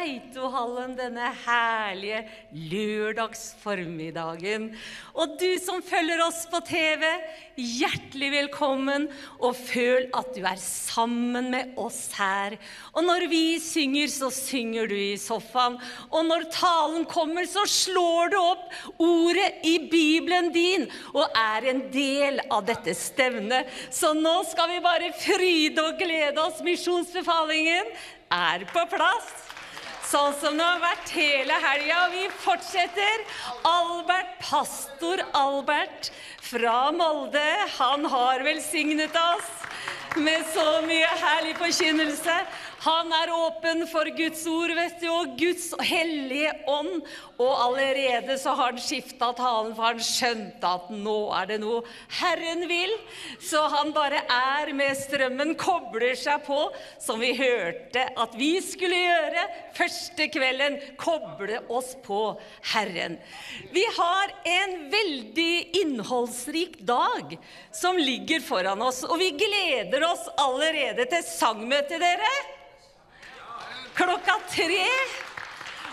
Beitohallen denne herlige lørdagsformiddagen. Og du som følger oss på TV, hjertelig velkommen, og føl at du er sammen med oss her. Og når vi synger, så synger du i sofaen. Og når talen kommer, så slår du opp ordet i Bibelen din og er en del av dette stevnet. Så nå skal vi bare fryde og glede oss. Misjonsbefalingen er på plass. Sånn som det har vært hele helga. Vi fortsetter. Albert, pastor Albert fra Molde, han har velsignet oss med så mye herlig forkynnelse. Han er åpen for Guds ord vet du, og Guds hellige ånd. Og allerede så har han skifta talen, for han skjønte at nå er det noe Herren vil. Så han bare er med strømmen, kobler seg på, som vi hørte at vi skulle gjøre første kvelden. Koble oss på Herren. Vi har en veldig innholdsrik dag som ligger foran oss, og vi gleder oss allerede til sangmøtet, dere klokka tre.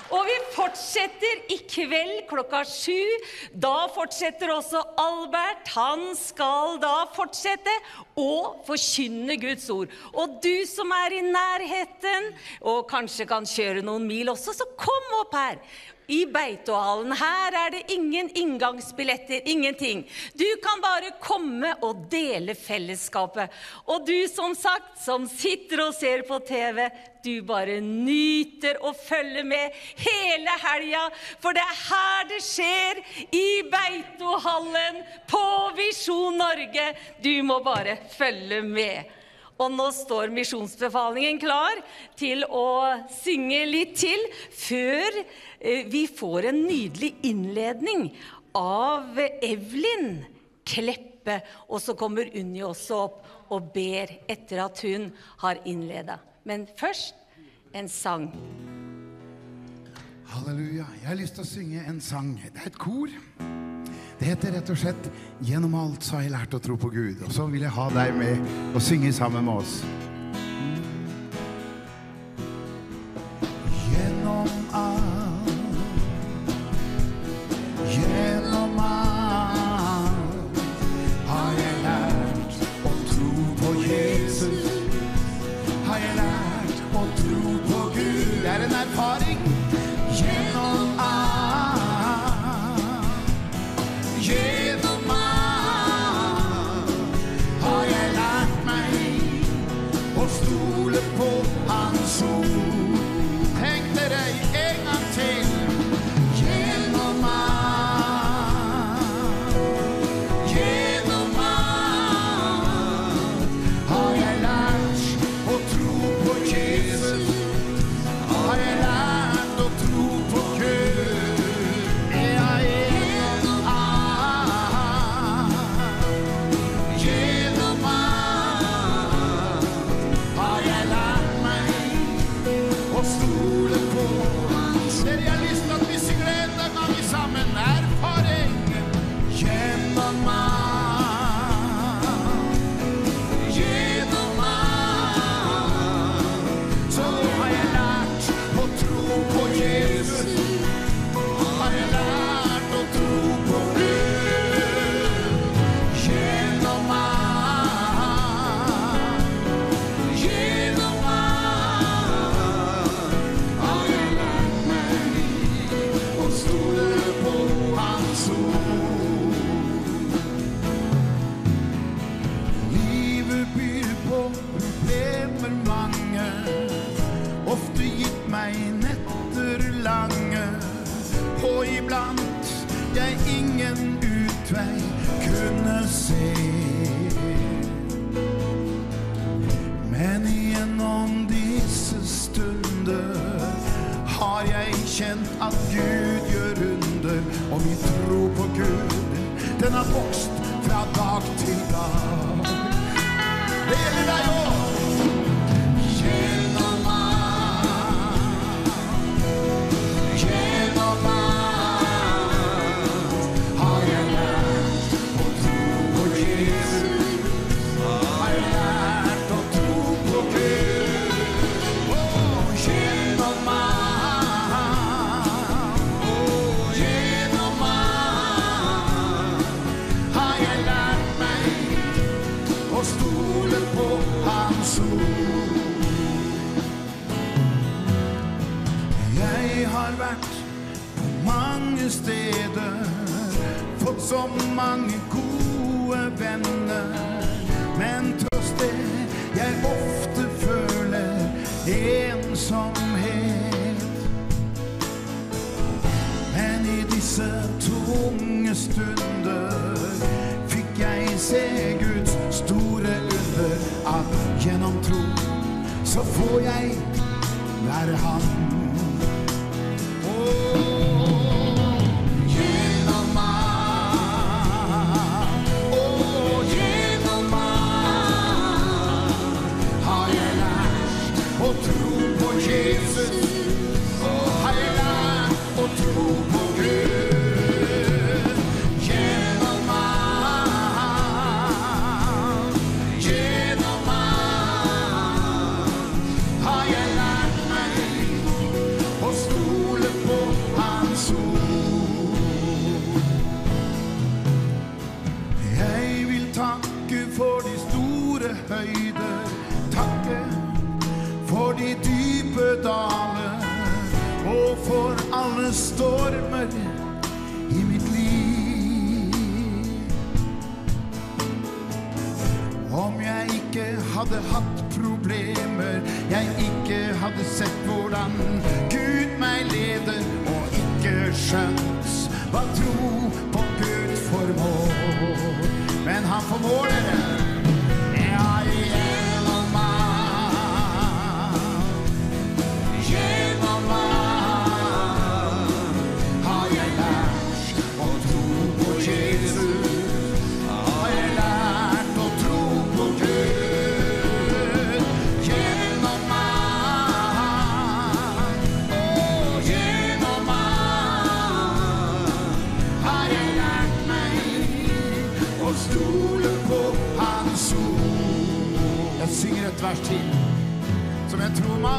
Og vi fortsetter i kveld klokka sju. Da fortsetter også Albert. Han skal da fortsette å forkynne Guds ord. Og du som er i nærheten, og kanskje kan kjøre noen mil også, så kom opp her i Beitohallen. Her er det ingen inngangsbilletter, ingenting. Du kan bare komme og dele fellesskapet. Og du som sagt, som sitter og ser på TV, du bare nyter å følge med hele helga. For det er her det skjer, i Beitohallen på Visjon Norge. Du må bare følge med. Og nå står misjonsbefalingen klar til å synge litt til før eh, vi får en nydelig innledning av Evelyn Kleppe. Og så kommer Unni også opp og ber etter at hun har innleda. Men først en sang. Halleluja. Jeg har lyst til å synge en sang. Det er et kor. Det heter rett og slett 'Gjennom alt så har jeg lært å tro på Gud'. Og så vil jeg ha deg med og synge sammen med oss. Gjennom alt, gjennom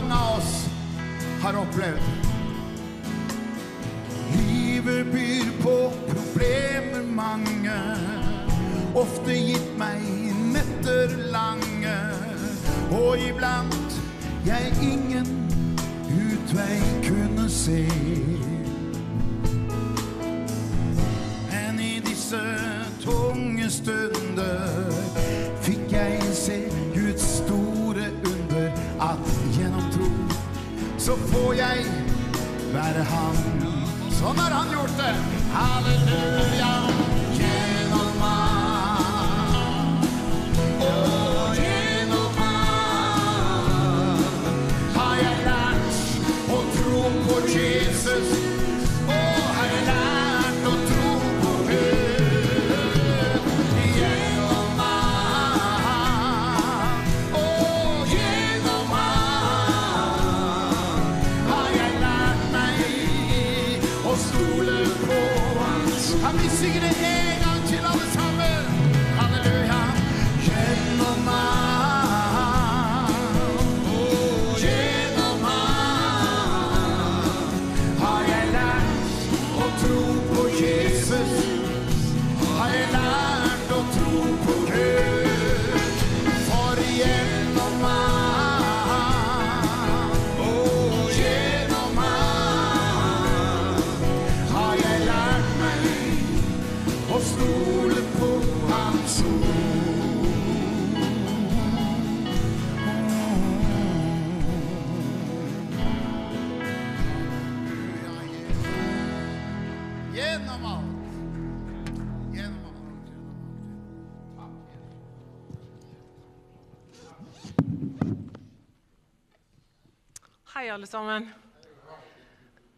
mange av oss har opplevd. Livet byr på problemer mange, ofte gitt meg netter lange, og iblant jeg ingen utvei kunne se. Men i disse tunge stunder så får jeg være Han. Sånn har Han gjort det. Halleluja. Alle sammen.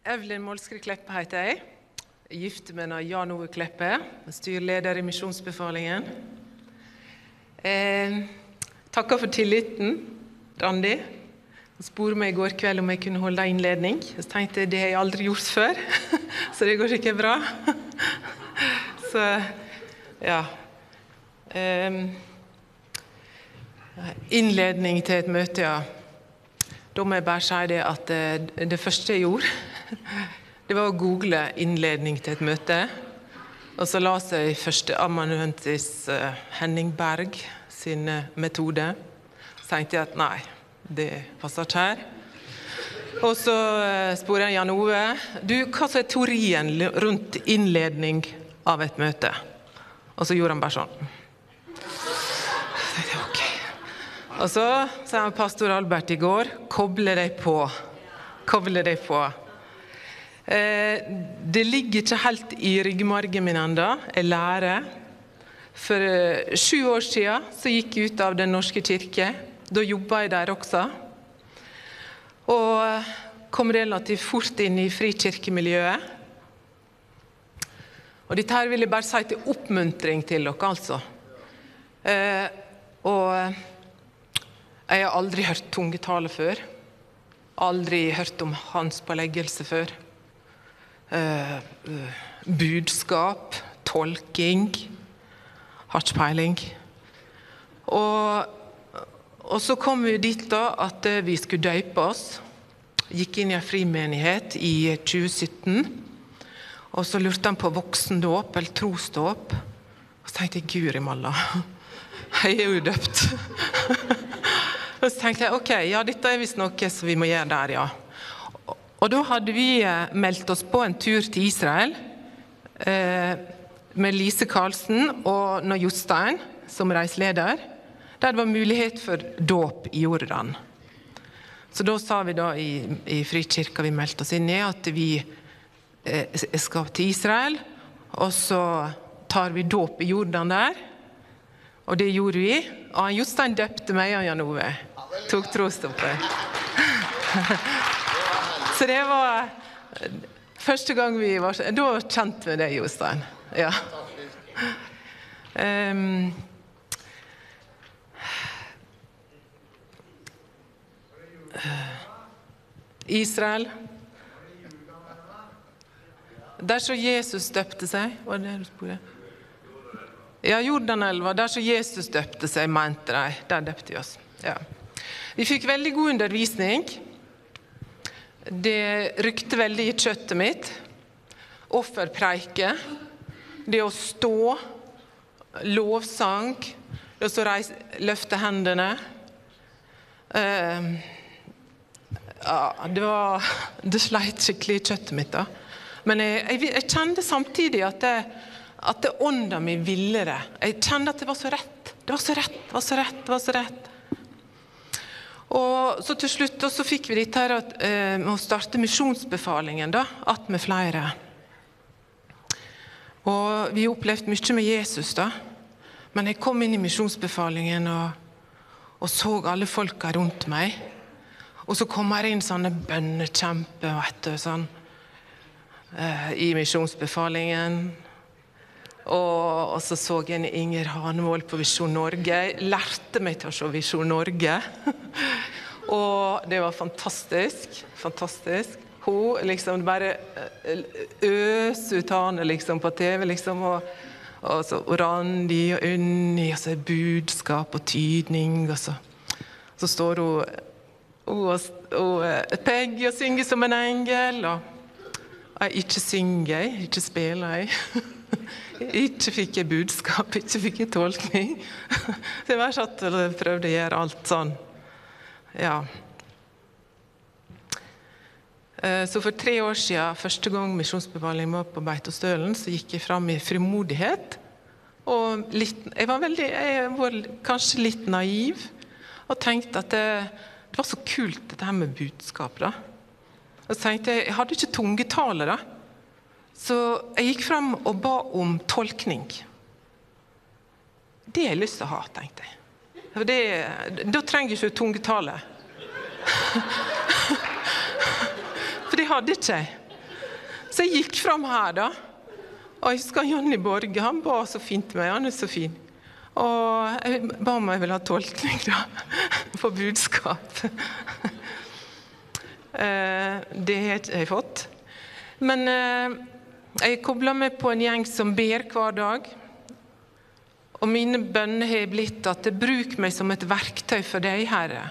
Evelyn Molskri Kleppe heter jeg. Gift med Jan Ove Kleppe, styreleder i Misjonsbefalingen. Eh, takker for tilliten, Randi. Han spurte meg i går kveld om jeg kunne holde innledning. Jeg tenkte det har jeg aldri gjort før, så det går sikkert bra. så ja. Eh, innledning til et møte, ja. Da må jeg bare si det at eh, det første jeg gjorde, det var å google 'innledning til et møte'. Og så leste jeg førsteamanuensis eh, Henning Berg sin eh, metode. Så tenkte jeg at nei, det passer ikke her. Og så spurte jeg Jan Ove du, hva som er teorien rundt innledning av et møte. Og så gjorde han bare sånn. Så tenkte jeg, ok. Og så sa pastor Albert i går koble deg på. Koble deg på. Eh, det ligger ikke helt i ryggmargen min ennå. Jeg lærer. For eh, sju år siden så gikk jeg ut av Den norske kirke. Da jobba jeg der også. Og eh, kom relativt fort inn i frikirkemiljøet. Og dette her vil jeg bare si til oppmuntring til dere, altså. Eh, og eh, jeg har aldri hørt tungetale før. Aldri hørt om hans påleggelse før. Eh, budskap, tolking. Har ikke peiling. Og, og, så kom vi dit da at eh, vi skulle døype oss. Gikk inn i en frimenighet i 2017. Og så lurte han på voksendåp eller trosdåp. Og så tenkte jeg guri malla, jeg er jo døpt. og så tenkte jeg ok, ja dette er visst noe som vi må gjøre der, ja. Og da hadde vi meldt oss på en tur til Israel. Eh, med Lise Karlsen og Nå Jostein som reiseleder, der det var mulighet for dåp i Jordan. Så da sa vi da i, i Frikirka vi meldte oss inn i, at vi eh, skal til Israel. Og så tar vi dåp i Jordan der. Og det gjorde vi. Og Jostein døpte meg og Jan Ove. Tok trosstoppet. så det var første gang vi var Da kjente vi det, Jostein. Ja. Um, Israel. Der så Jesus døpte seg Var det det du spurte? Ja, Jordanelva. Der så Jesus døpte seg, mente de. Der døpte vi oss. Ja. Vi fikk veldig god undervisning. Det rykte veldig i kjøttet mitt. Offerpreike. Det å stå, lovsang, det å reise, løfte hendene uh, ja, Det var Det sleit skikkelig i kjøttet mitt. da. Men jeg, jeg, jeg kjente samtidig at, det, at det ånda mi ville det. Jeg kjente at det var så rett. Det var så rett, det var så rett. det var så rett. Og så til slutt så fikk vi dette her at, eh, å starte misjonsbefalingen da, att med flere. Og vi opplevde mye med Jesus, da. Men jeg kom inn i misjonsbefalingen og, og, så alle folka rundt meg. Og så kommer det inn sånne bønnekjemper vet du, sånn, eh, i misjonsbefalingen. Og, og, så så jeg en Inger Hanevold på Visjon Norge. Lærte meg til å se Visjon Norge. og det var fantastisk. Fantastisk hun liksom bare eh, øser ut henne liksom, på TV. liksom, og, og så Randi og Unni, og så budskap og tydning. Og så, så står hun, hun og, og Peggy og synger som en engel. Og jeg ikke synger jeg, ikke spiller jeg. Ikke fikk jeg budskap, ikke fikk jeg tolkning. Så jeg bare satt og prøvde å gjøre alt sånn. Ja. Eh, så for tre år siden, første gang misjonsbefaling var på Beitostølen, så gikk jeg fram i frimodighet. Og litt, jeg var veldig, jeg var kanskje litt naiv og tenkte at det, det var så kult dette her med budskap. da. Og så tenkte Jeg jeg hadde ikke tungetale, da. Så jeg gikk fram og ba om tolkning. Det har jeg lyst til å ha, tenkte jeg. Det, da trenger jeg ikke tungetale. det hadde ikke jeg. Så jeg gikk fram her, da. Og jeg husker Jonny Borge. Han ba så fint til meg. Han er så fin. Og jeg ba om jeg ville ha tolkning, da. På budskap. Eh, det har jeg fått. Men eh, jeg kobla meg på en gjeng som ber hver dag. Og mine bønner har blitt at bruk meg som et verktøy for deg, Herre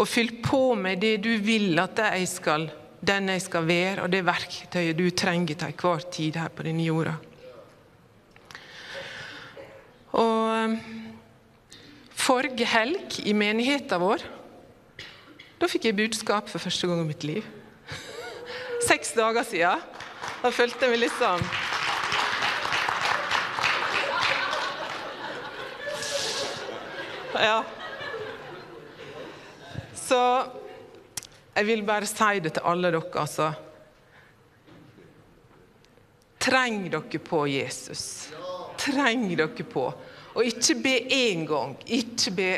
og fyll på meg det du vil at jeg skal, den jeg skal være, og det verktøyet du trenger til enhver tid her på denne jorda. Og Forrige helg i menigheten vår Da fikk jeg budskap for første gang i mitt liv. Seks dager siden. Da følte litt sånn Ja. Så jeg vil bare si det til alle dere, altså. Treng dere på Jesus. Treng dere på. Og ikke be én gang, ikke be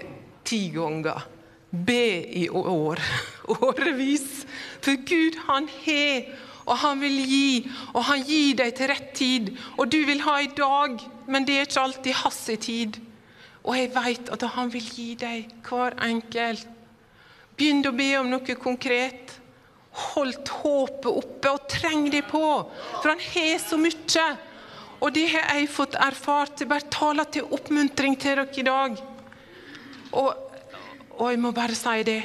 ti ganger. Be i år, årevis. For Gud, han har, og han vil gi, og han gir deg til rett tid. Og du vil ha i dag, men det er ikke alltid hans tid. Og jeg vet at han vil gi deg hver enkelt. Begynn å be om noe konkret. Holdt håpet oppe og treng det på, for han har så mye. Og det har jeg fått erfart. Jeg bare taler til oppmuntring til dere i dag. Og, og jeg må bare si det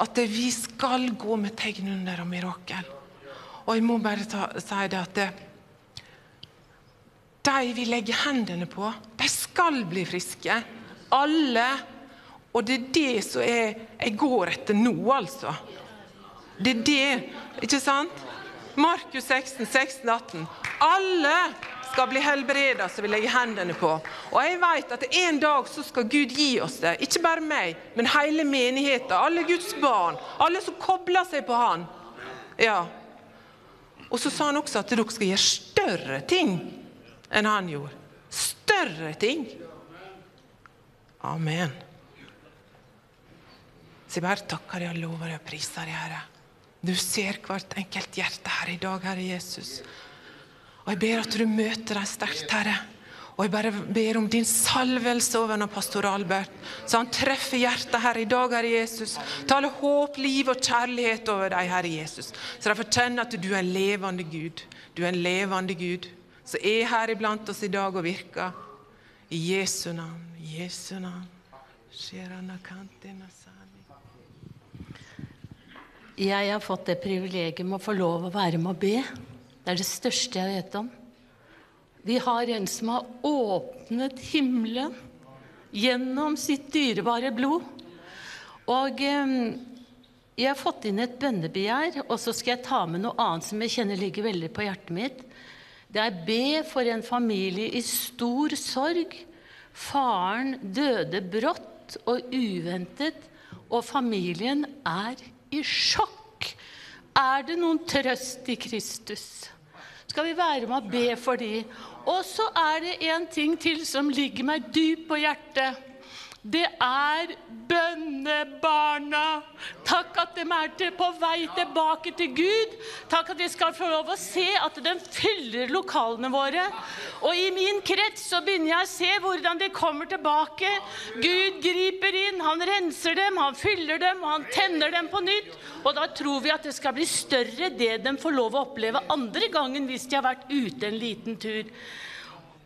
at vi skal gå med tegn under og mirakel. Og jeg må bare ta, si det at det, de vi legger hendene på, de skal bli friske. Alle. Og det er det som jeg, jeg går etter nå, altså. Det er det, ikke sant? Markus 16, 16, 18. Alle skal bli helbreda som vi legger hendene på. Og jeg vet at en dag så skal Gud gi oss det. Ikke bare meg, men hele menigheten. Alle Guds barn. Alle som kobler seg på Han. Ja. Og så sa han også at dere skal gjøre større ting enn han gjorde. Større ting. Amen. Så jeg bare takker deg og lover deg og priser deg, Herre. Du ser hvert enkelt hjerte her i dag, Herre Jesus. Og jeg ber at du møter dem sterkt, Herre. Og jeg bare ber om din salvelse over pastor Albert, så han treffer hjertet her i dag, Herre Jesus. Tale håp, liv og kjærlighet over dem, Herre Jesus. Så de får kjenne at du er en levende Gud. Du er en levende Gud som er her iblant oss i dag og virker. I Jesu navn, Jesu navn. Jeg har fått det privilegium å få lov å være med å be. Det er det største jeg vet om. Vi har en som har åpnet himmelen gjennom sitt dyrebare blod. Og eh, jeg har fått inn et bønnebegjær, og så skal jeg ta med noe annet som jeg kjenner ligger veldig på hjertet mitt. Det er be for en familie i stor sorg. Faren døde brått og uventet, og familien er i sjokk. Er det noen trøst i Kristus? Skal vi være med å be for dem? Og så er det en ting til som ligger meg dypt på hjertet. Det er bønnebarna. Takk at de er til på vei tilbake til Gud. Takk at de skal få lov å se at de fyller lokalene våre. Og i min krets så begynner jeg å se hvordan de kommer tilbake. Gud griper inn, han renser dem, han fyller dem, og han tenner dem på nytt. Og da tror vi at det skal bli større det de får lov å oppleve andre gangen hvis de har vært ute en liten tur.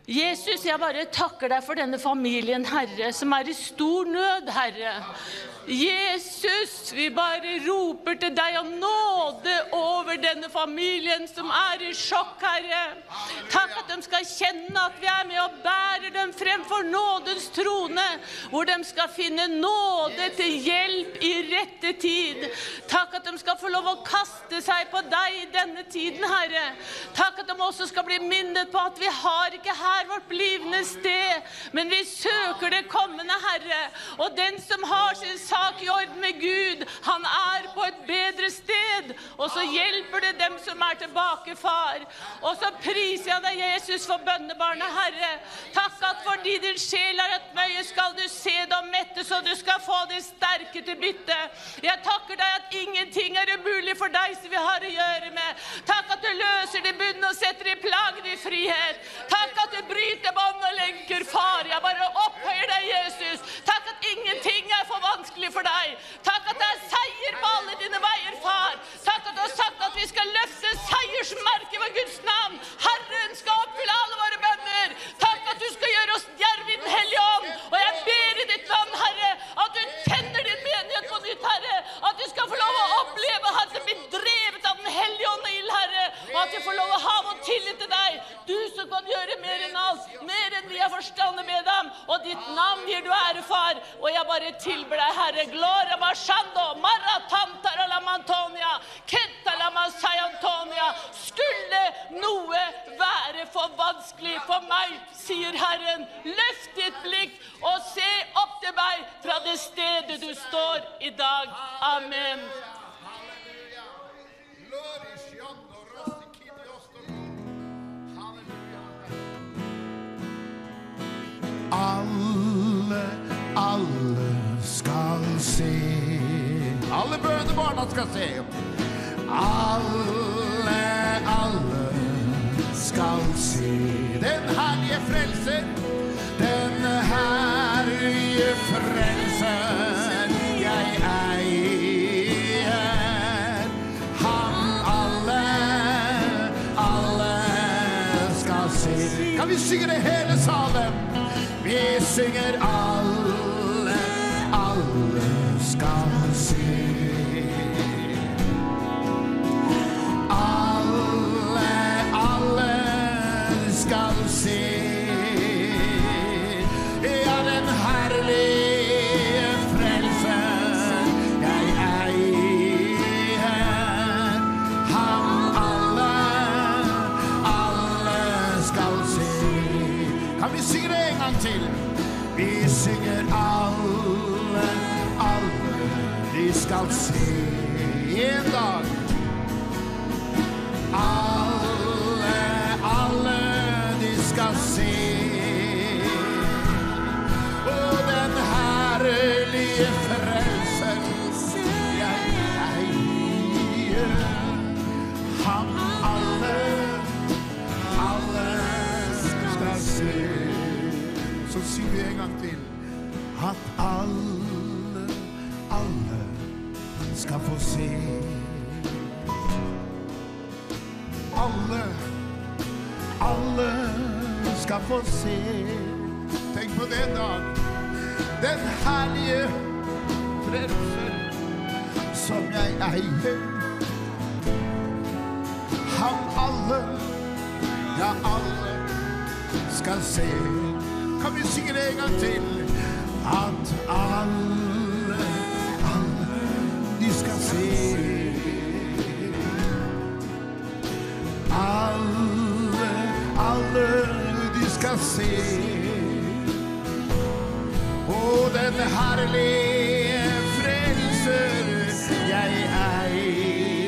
Jesus, jeg bare takker deg for denne familien, Herre, som er i stor nød, Herre. Jesus, vi bare roper til deg om nåde over denne familien som er i sjokk, Herre. Takk at de skal kjenne at vi er med og bærer dem fremfor nådens trone, hvor de skal finne nåde til hjelp i rette tid. Takk at de skal få lov å kaste seg på deg i denne tiden, Herre. Takk at de også skal bli minnet på at vi har ikke her vårt blivende sted, men vi søker det kommende, Herre. Og den som har sin sak sak i orden med Gud. Han er på et bedre sted. Og så hjelper det dem som er tilbake, far. Og så priser jeg deg, Jesus, for bønnebarnet, Herre. Takk at fordi din sjel er et møye, skal du se dem mette, så du skal få det sterke til bytte. Jeg takker deg at ingenting er umulig for deg som vi har å gjøre med. Takk at du løser de bundne og setter de plagene i frihet. Takk at du bryter bånd og lenker, far. Jeg bare opphøyer deg, Jesus. Takk at ingenting er for vanskelig vanskelig for deg. Takk at det er seier på alle dine veier, far. Takk at du har sagt at vi skal løfte seiersmerket ved Guds navn. Herren skal oppfylle alle våre bønner. Takk at du skal gjøre oss djerve i Den hellige ånd. Og jeg ber i ditt navn, Herre, at du tenner menighet på nytt, Herre. At du skal få lov å oppleve at det blir drevet av Den hellige ånd og ild, Herre. Og at vi får lov å ha vår tillit til deg. Du som kan gjøre mer enn oss, mer enn vi har forstandet med dem. Og ditt navn gir du ære, far. Og jeg bare tilber deg, Herre. Gloria mashando, maratantara la mantonia, kenta la masai Antonia. Skulle noe være for vanskelig for meg, sier Herren, løft ditt blikk og se opp til meg fra det stedet du står i dag. Amen. Alle, alle skal se. Alle bønebarna skal se. Alle, alle skal se den herlige frelser. Den herlige frelser eier. Han alle, alle skal se. Kan vi synge det hele salen? Vi synger alle, alle Vi synger alle, alle de skal se en dag. Alle, alle de skal se. Og den herlige frelser jeg eier. Han alle, alle skal se. Så sier vi en gang til at alle, alle skal få se. Alle, alle skal få se. Tenk på det da. Den herlige frelser som jeg eier. Han alle, ja alle, skal se. Kan vi synge det en gang til? At alle, alle, de skal se. Alle, alle, de skal se. Å, den herlige frelser jeg eier.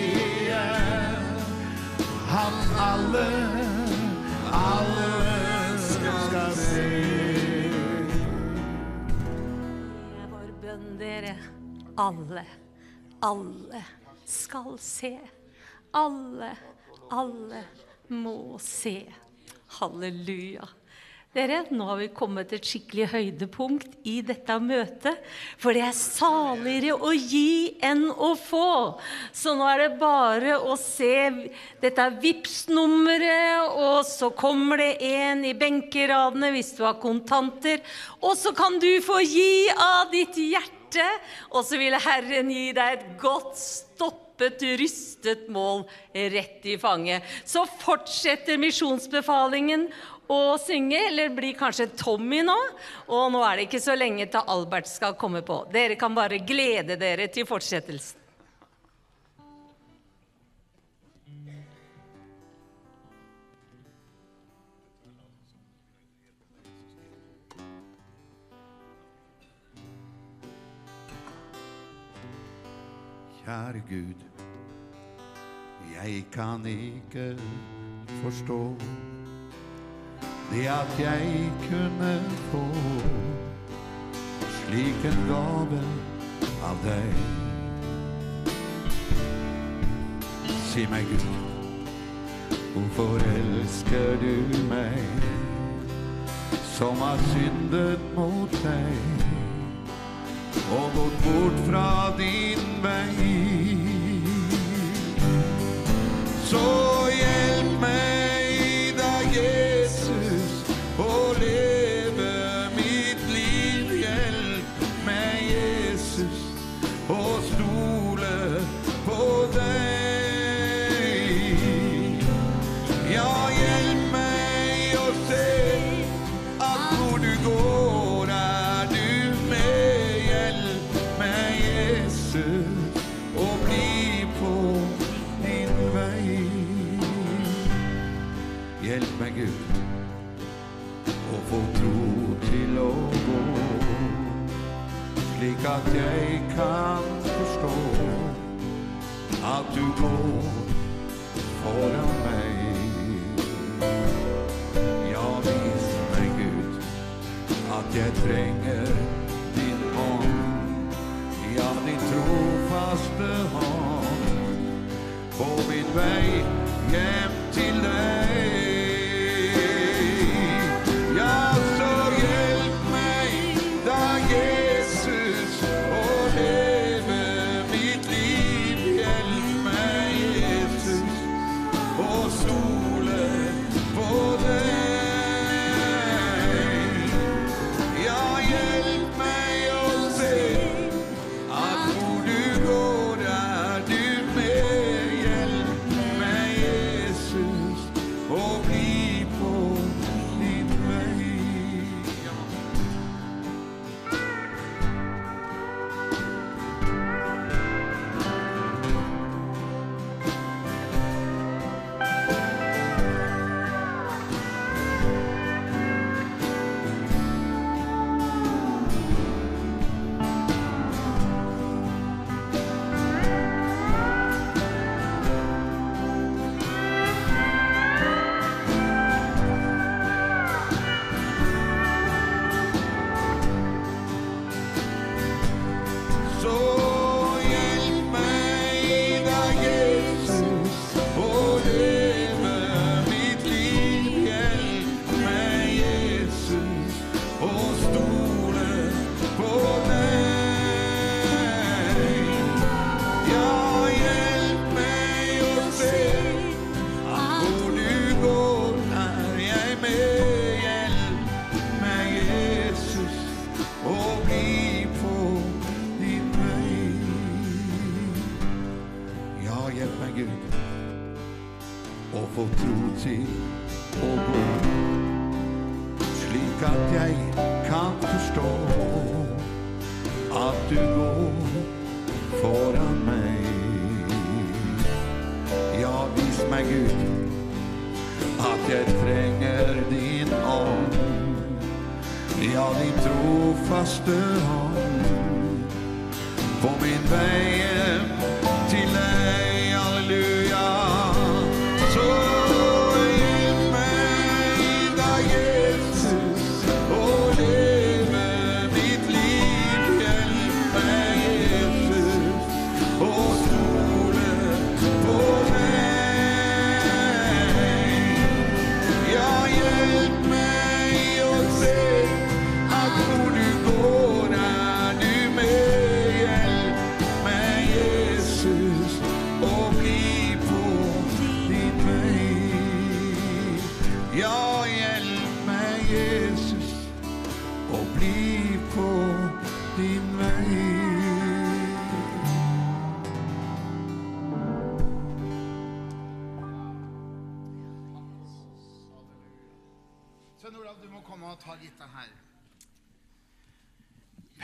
Han alle, Alle, alle skal se. Alle, alle må se. Halleluja. Dere, nå har vi kommet til et skikkelig høydepunkt i dette møtet. For det er saligere å gi enn å få. Så nå er det bare å se dette Vipps-nummeret, og så kommer det en i benkeradene hvis du har kontanter. Og så kan du få gi av ditt hjerte, og så vil Herren gi deg et godt stoppet, rystet mål rett i fanget. Så fortsetter misjonsbefalingen å synge, eller blir kanskje Tommy nå. Og nå er det ikke så lenge til Albert skal komme på. Dere kan bare glede dere til fortsettelsen. Kjære Gud, jeg kan ikke forstå det at jeg kunne få slik en gave av deg. Si meg, Gud, hvorfor elsker du meg som har syndet mot deg? Og gått bort fra din vei. Så hjelp meg at jeg kan forstå at du går foran meg. Ja, vis meg, Gud, at jeg trenger din hånd. Ja, din trofaste hånd på min vei hjem til deg.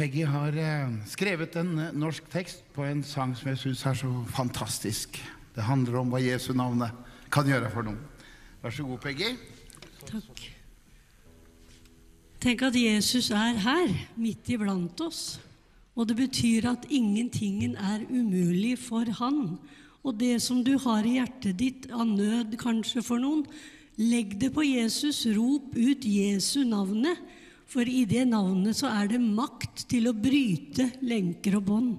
Peggy har eh, skrevet en eh, norsk tekst på en sang som jeg syns er så fantastisk. Det handler om hva Jesu navnet kan gjøre for noen. Vær så god, Peggy. Takk. Tenk at Jesus er her, midt iblant oss. Og det betyr at ingentingen er umulig for han. Og det som du har i hjertet ditt av nød kanskje for noen, legg det på Jesus, rop ut Jesu navnet. For i det navnet så er det makt til å bryte lenker og bånd.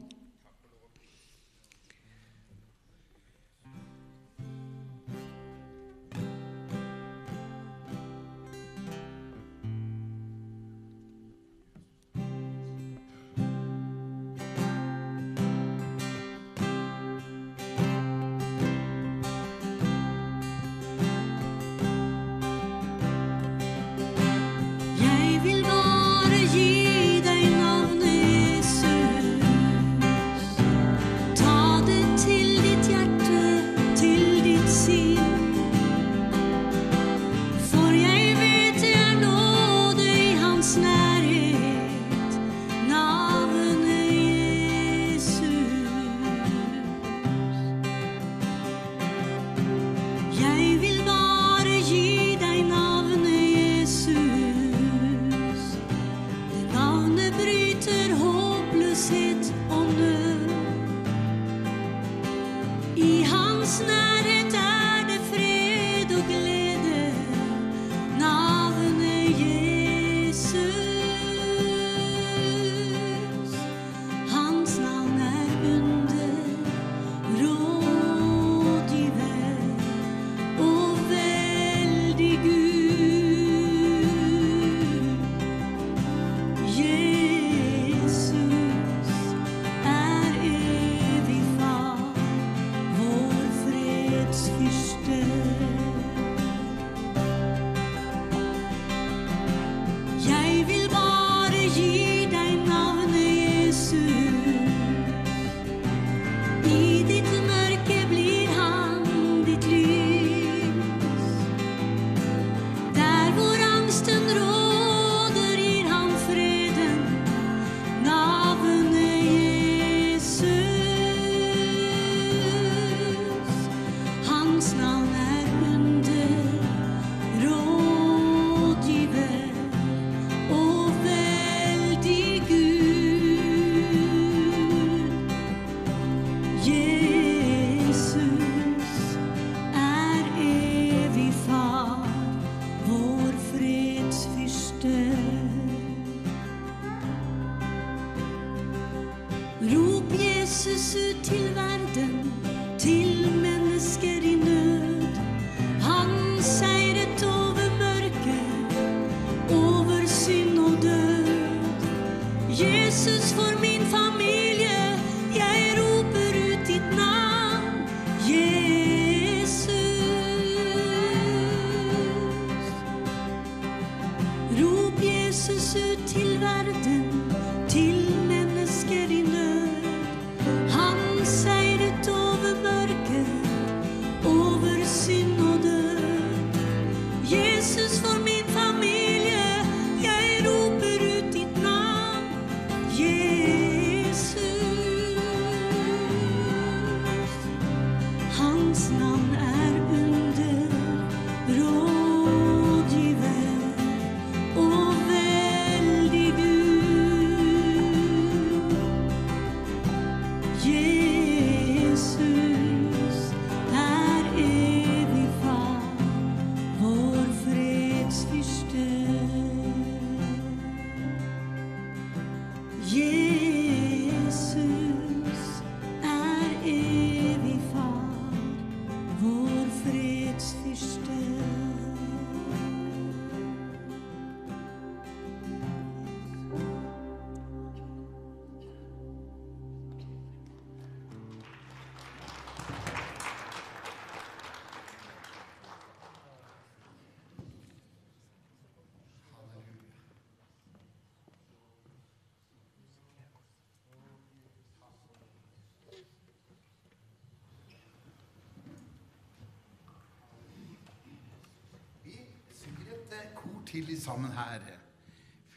Et til i sammen her.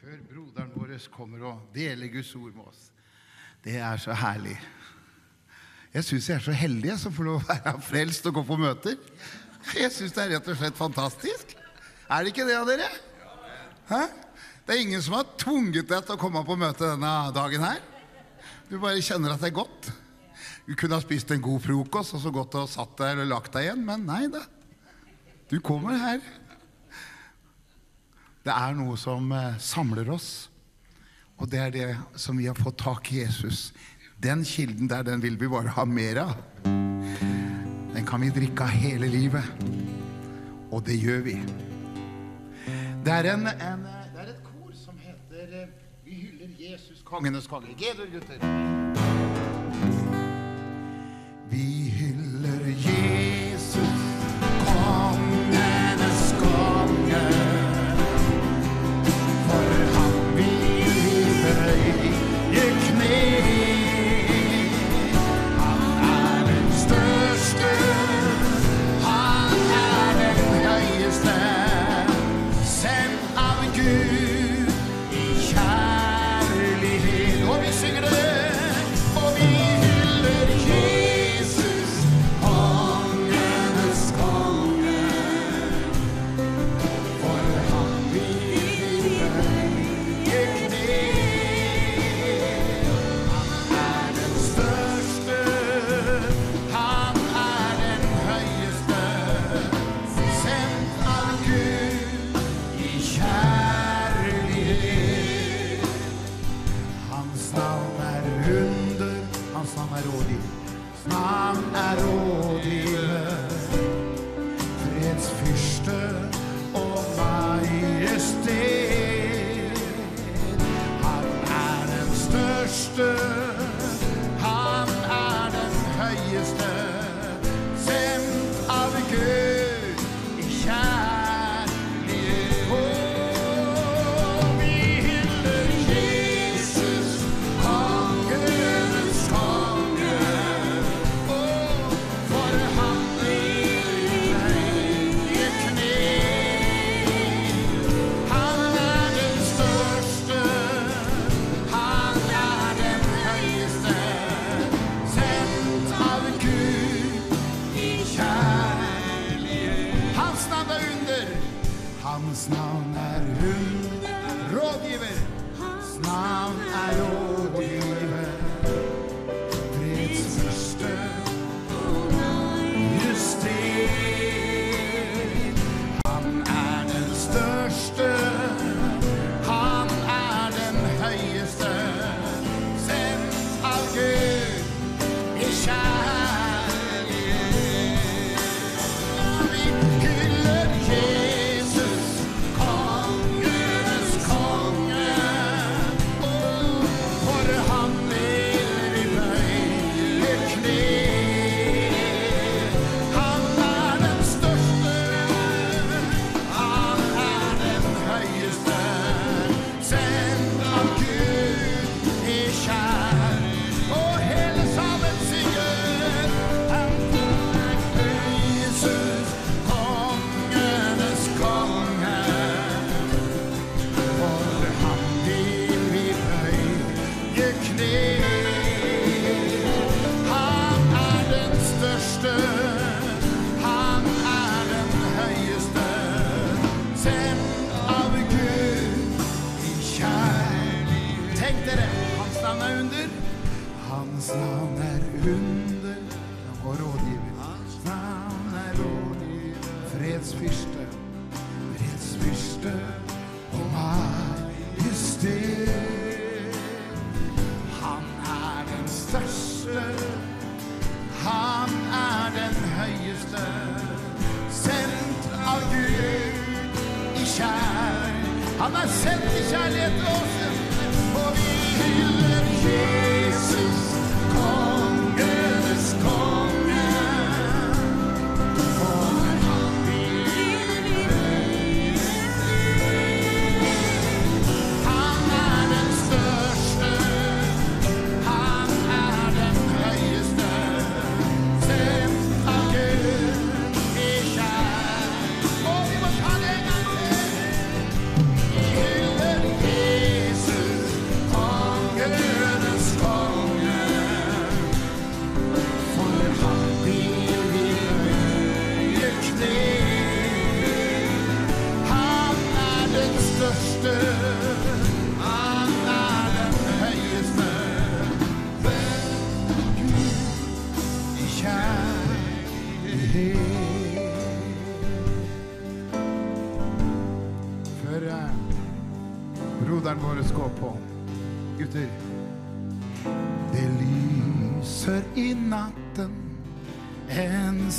Før broderen vår kommer og deler Guds ord med oss. Det er så herlig. Jeg syns jeg er så heldig som får lov å være frelst og gå på møter. Jeg syns det er rett og slett fantastisk. Er det ikke det av dere? Hæ? Det er ingen som har tvunget deg til å komme på møte denne dagen her. Du bare kjenner at det er godt. Du kunne ha spist en god frokost og så gått og satt deg eller lagt deg igjen, men nei da. Du kommer her. Det er noe som eh, samler oss, og det er det som vi har fått tak i Jesus. Den kilden der, den vil vi bare ha mer av. Den kan vi drikke av hele livet, og det gjør vi. Det er, en, en, eh, det er et kor som heter eh, Vi hyller Jesus, kongenes konge. G-dur, gutter. Vi hyller Jesus,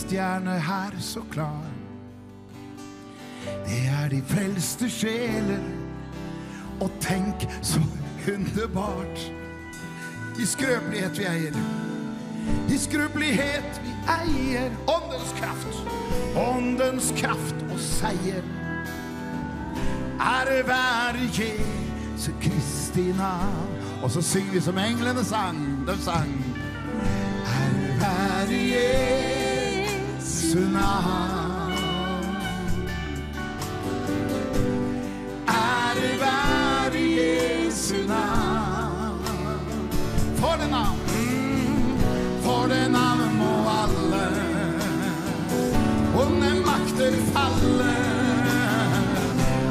stjerne her så klar. Det er de frelste sjeler. Og tenk så underbart. I skrøpelighet vi eier. I skrøpelighet vi eier. Åndens kraft. Åndens kraft og seier. Ære være Jesu Kristi navn. Og så synger vi som englene sang. De sang. Ære være Jesu navn. Ære være Jesu navn. For det navn, mm, for det navn må alle onde makter falle.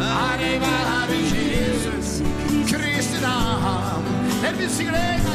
Ære være Jesus Kristi navn. Dere vil synge det en gang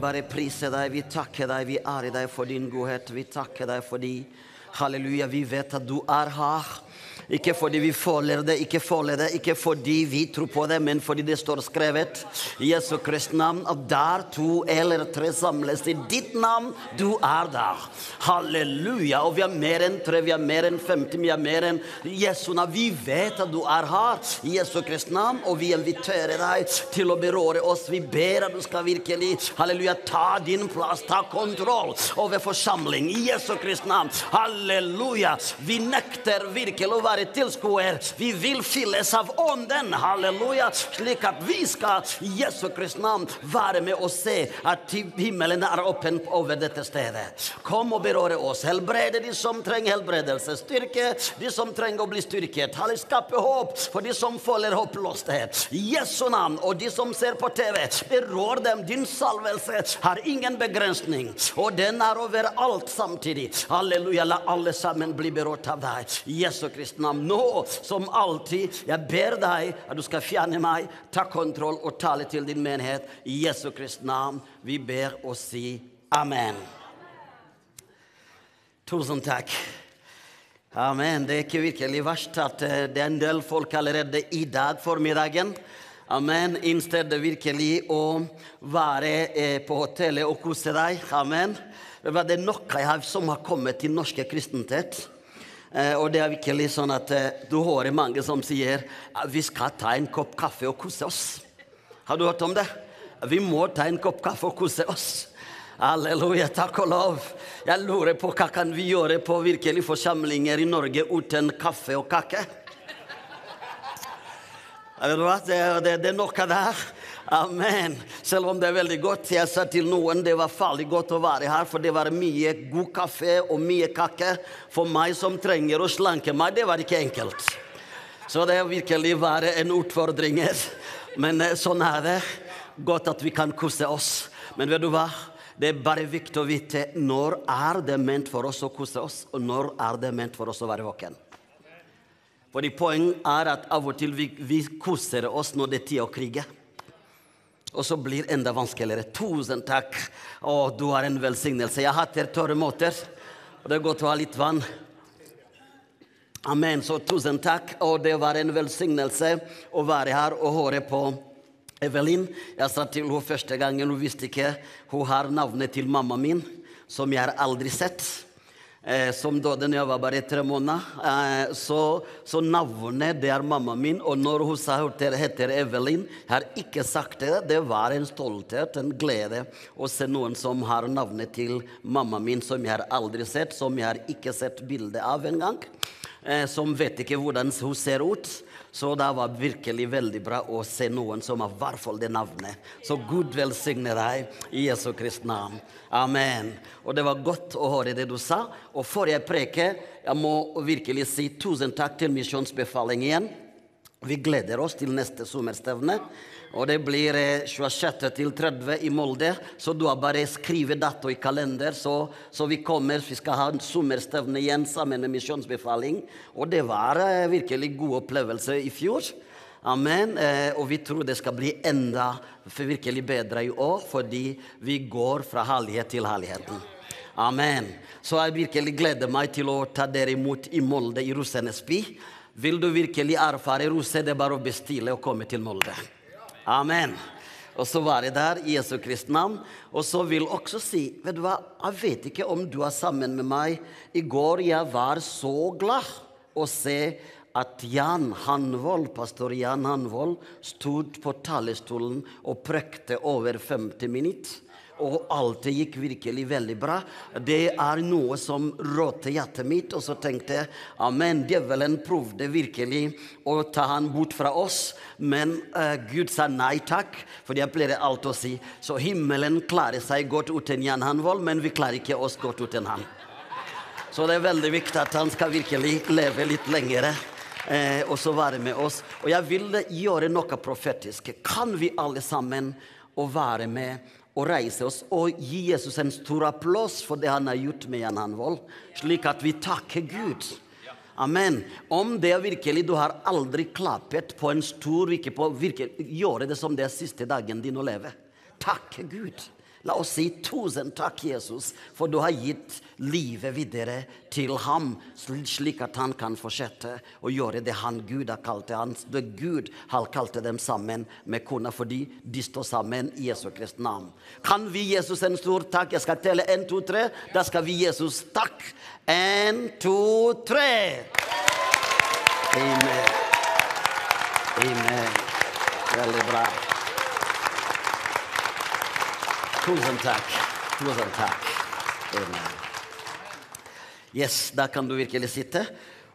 bare priser deg, vi takker deg, vi ærer deg for din godhet. Vi takker deg fordi, halleluja, vi vet at du er her. Ikke fordi vi føler det, ikke føler det, ikke fordi vi tror på det, men fordi det står skrevet i Jesu Kristi navn at der to eller tre samles i ditt navn, du er der. Halleluja. Og vi er mer enn tre, vi er mer enn 50, vi er mer enn Jesu navn. Vi vet at du er her i Jesu Kristi navn, og vi inviterer deg til å berøre oss. Vi ber at du skal virkelig, halleluja, ta din plass, ta kontroll over forsamling i Jesu Kristi navn. Halleluja. Vi nekter virkelig å være tilskuer. Vi vil fylles av ånden, halleluja, slik at vi skal i Jesu Kristi navn være med og se at himmelen er åpen over dette stedet. Kom og berøre oss. Helbrede de som trenger helbredelse. Styrke de som trenger å bli styrket. Halleluja, Skape håp for de som føler håpløshet. Jesu navn. Og de som ser på TV, berør dem. Din salvelse har ingen begrensning, og den er over alt samtidig. Halleluja. La alle sammen bli berørt av deg. Jesu Kristi navn. Nå som alltid, jeg ber deg at du skal fjerne meg, ta kontroll og tale til din menighet. I Jesu Kristi navn. Vi ber og si amen. Tusen takk. Amen. Det er ikke virkelig verst at eh, det er en del folk allerede i dag formiddagen. Amen. I virkelig å være eh, på hotellet og kose deg. Amen. Det er noe som har kommet til norske kristenthet. Eh, og det er virkelig sånn at eh, du hører mange som sier at vi skal ta en kopp kaffe og kose oss. Har du hørt om det? Vi må ta en kopp kaffe og kose oss. Halleluja, takk og lov. Jeg lurer på hva kan vi gjøre på virkelig forsamlinger i Norge uten kaffe og kake? Det, det, det er noe der. Amen. Selv om det er veldig godt. Jeg sa til noen det var farlig godt å være her, for det var mye god kaffe og mye kake. For meg som trenger å slanke meg, det var ikke enkelt. Så det virkelig var en utfordring. Men eh, sånn er det. Godt at vi kan kose oss. Men vet du hva? Det er bare viktig å vite når er det ment for oss å kose oss, og når er det ment for oss å være våken. Fordi Poenget er at av og til vi, vi koser oss når det er tid å krige. Og så blir det enda vanskeligere. Tusen takk. Å, du har en velsignelse. Jeg hater tørre måter. Og det er godt å ha litt vann. Amen. Så tusen takk. Og det var en velsignelse å være her og høre på Evelyn. Jeg sa til henne første gangen, hun visste ikke Hun har navnet til mamma min, som jeg har aldri sett. Eh, som døde da jeg var bare tre måneder. Eh, så, så, navnet det er mamma min. Og når hun sa hun heter Evelyn, har ikke sagt det. Det var en stolthet, en glede å se noen som har navnet til mamma min, som jeg har aldri sett, som jeg har ikke sett bilde av engang. Eh, som vet ikke hvordan hun ser ut. Så det var virkelig veldig bra å se noen som har i hvert fall det navnet. Så Gud velsigne deg i Jesu Kristi navn. Amen. Og det var godt å høre det du sa. Og før jeg preker, jeg må virkelig si tusen takk til Misjonsbefaling igjen. Vi gleder oss til neste sommerstevne. Og det blir 26. Eh, til 30 i Molde, så du har bare skrevet dato i kalender. Så, så, vi kommer, vi skal ha en sommerstevne igjen sammen med Misjonsbefaling. Og det var eh, virkelig god opplevelse i fjor. Amen. Eh, og vi tror det skal bli enda virkelig bedre i år, fordi vi går fra herlighet til herligheten. Amen. Så jeg virkelig gleder meg til å ta dere imot i Molde, i Rosenes by. Vil du virkelig erfare rose, det er bare å bestille og komme til Molde. Amen. Og så var jeg der i Jesu Kristi navn. Og så vil også si vet du hva, Jeg vet ikke om du er sammen med meg. I går jeg var så glad å se at Jan Hanvold, pastor Jan Hanvold stod på talerstolen og prekte over 50 minutter og alt gikk virkelig veldig bra. Det er noe som rådte hjertet mitt, og så tenkte jeg amen, djevelen prøvde virkelig å ta han bort fra oss, men uh, Gud sa nei takk, for jeg pleier alt å si så himmelen klarer seg godt uten Jan Hanvold, men vi klarer ikke oss godt uten han. Så det er veldig viktig at han skal virkelig leve litt lengre. Eh, og så være med oss. Og jeg vil gjøre noe profetisk. Kan vi alle sammen å være med og reise oss og gi Jesus en stor applaus for det han har gjort med Jan Hanvold, slik at vi takker Gud. Amen. Om det virkelig du har aldri klappet på en stor virke på, virkelig, Gjøre det som det er siste dagen din å leve. Takke Gud. La oss si tusen takk, Jesus, for du har gitt livet videre til ham, slik at han kan fortsette å gjøre det han Gud har kalt han. Det Gud har kalt dem sammen med kona, fordi de står sammen i Jesu Kristi navn. Kan vi Jesus en stor takk? Jeg skal telle én, to, tre. Da skal vi Jesus takk. Én, to, tre. Amen. Amen. Veldig bra. Tusen takk. Tusen takk. Amen. Yes, da kan du virkelig sitte.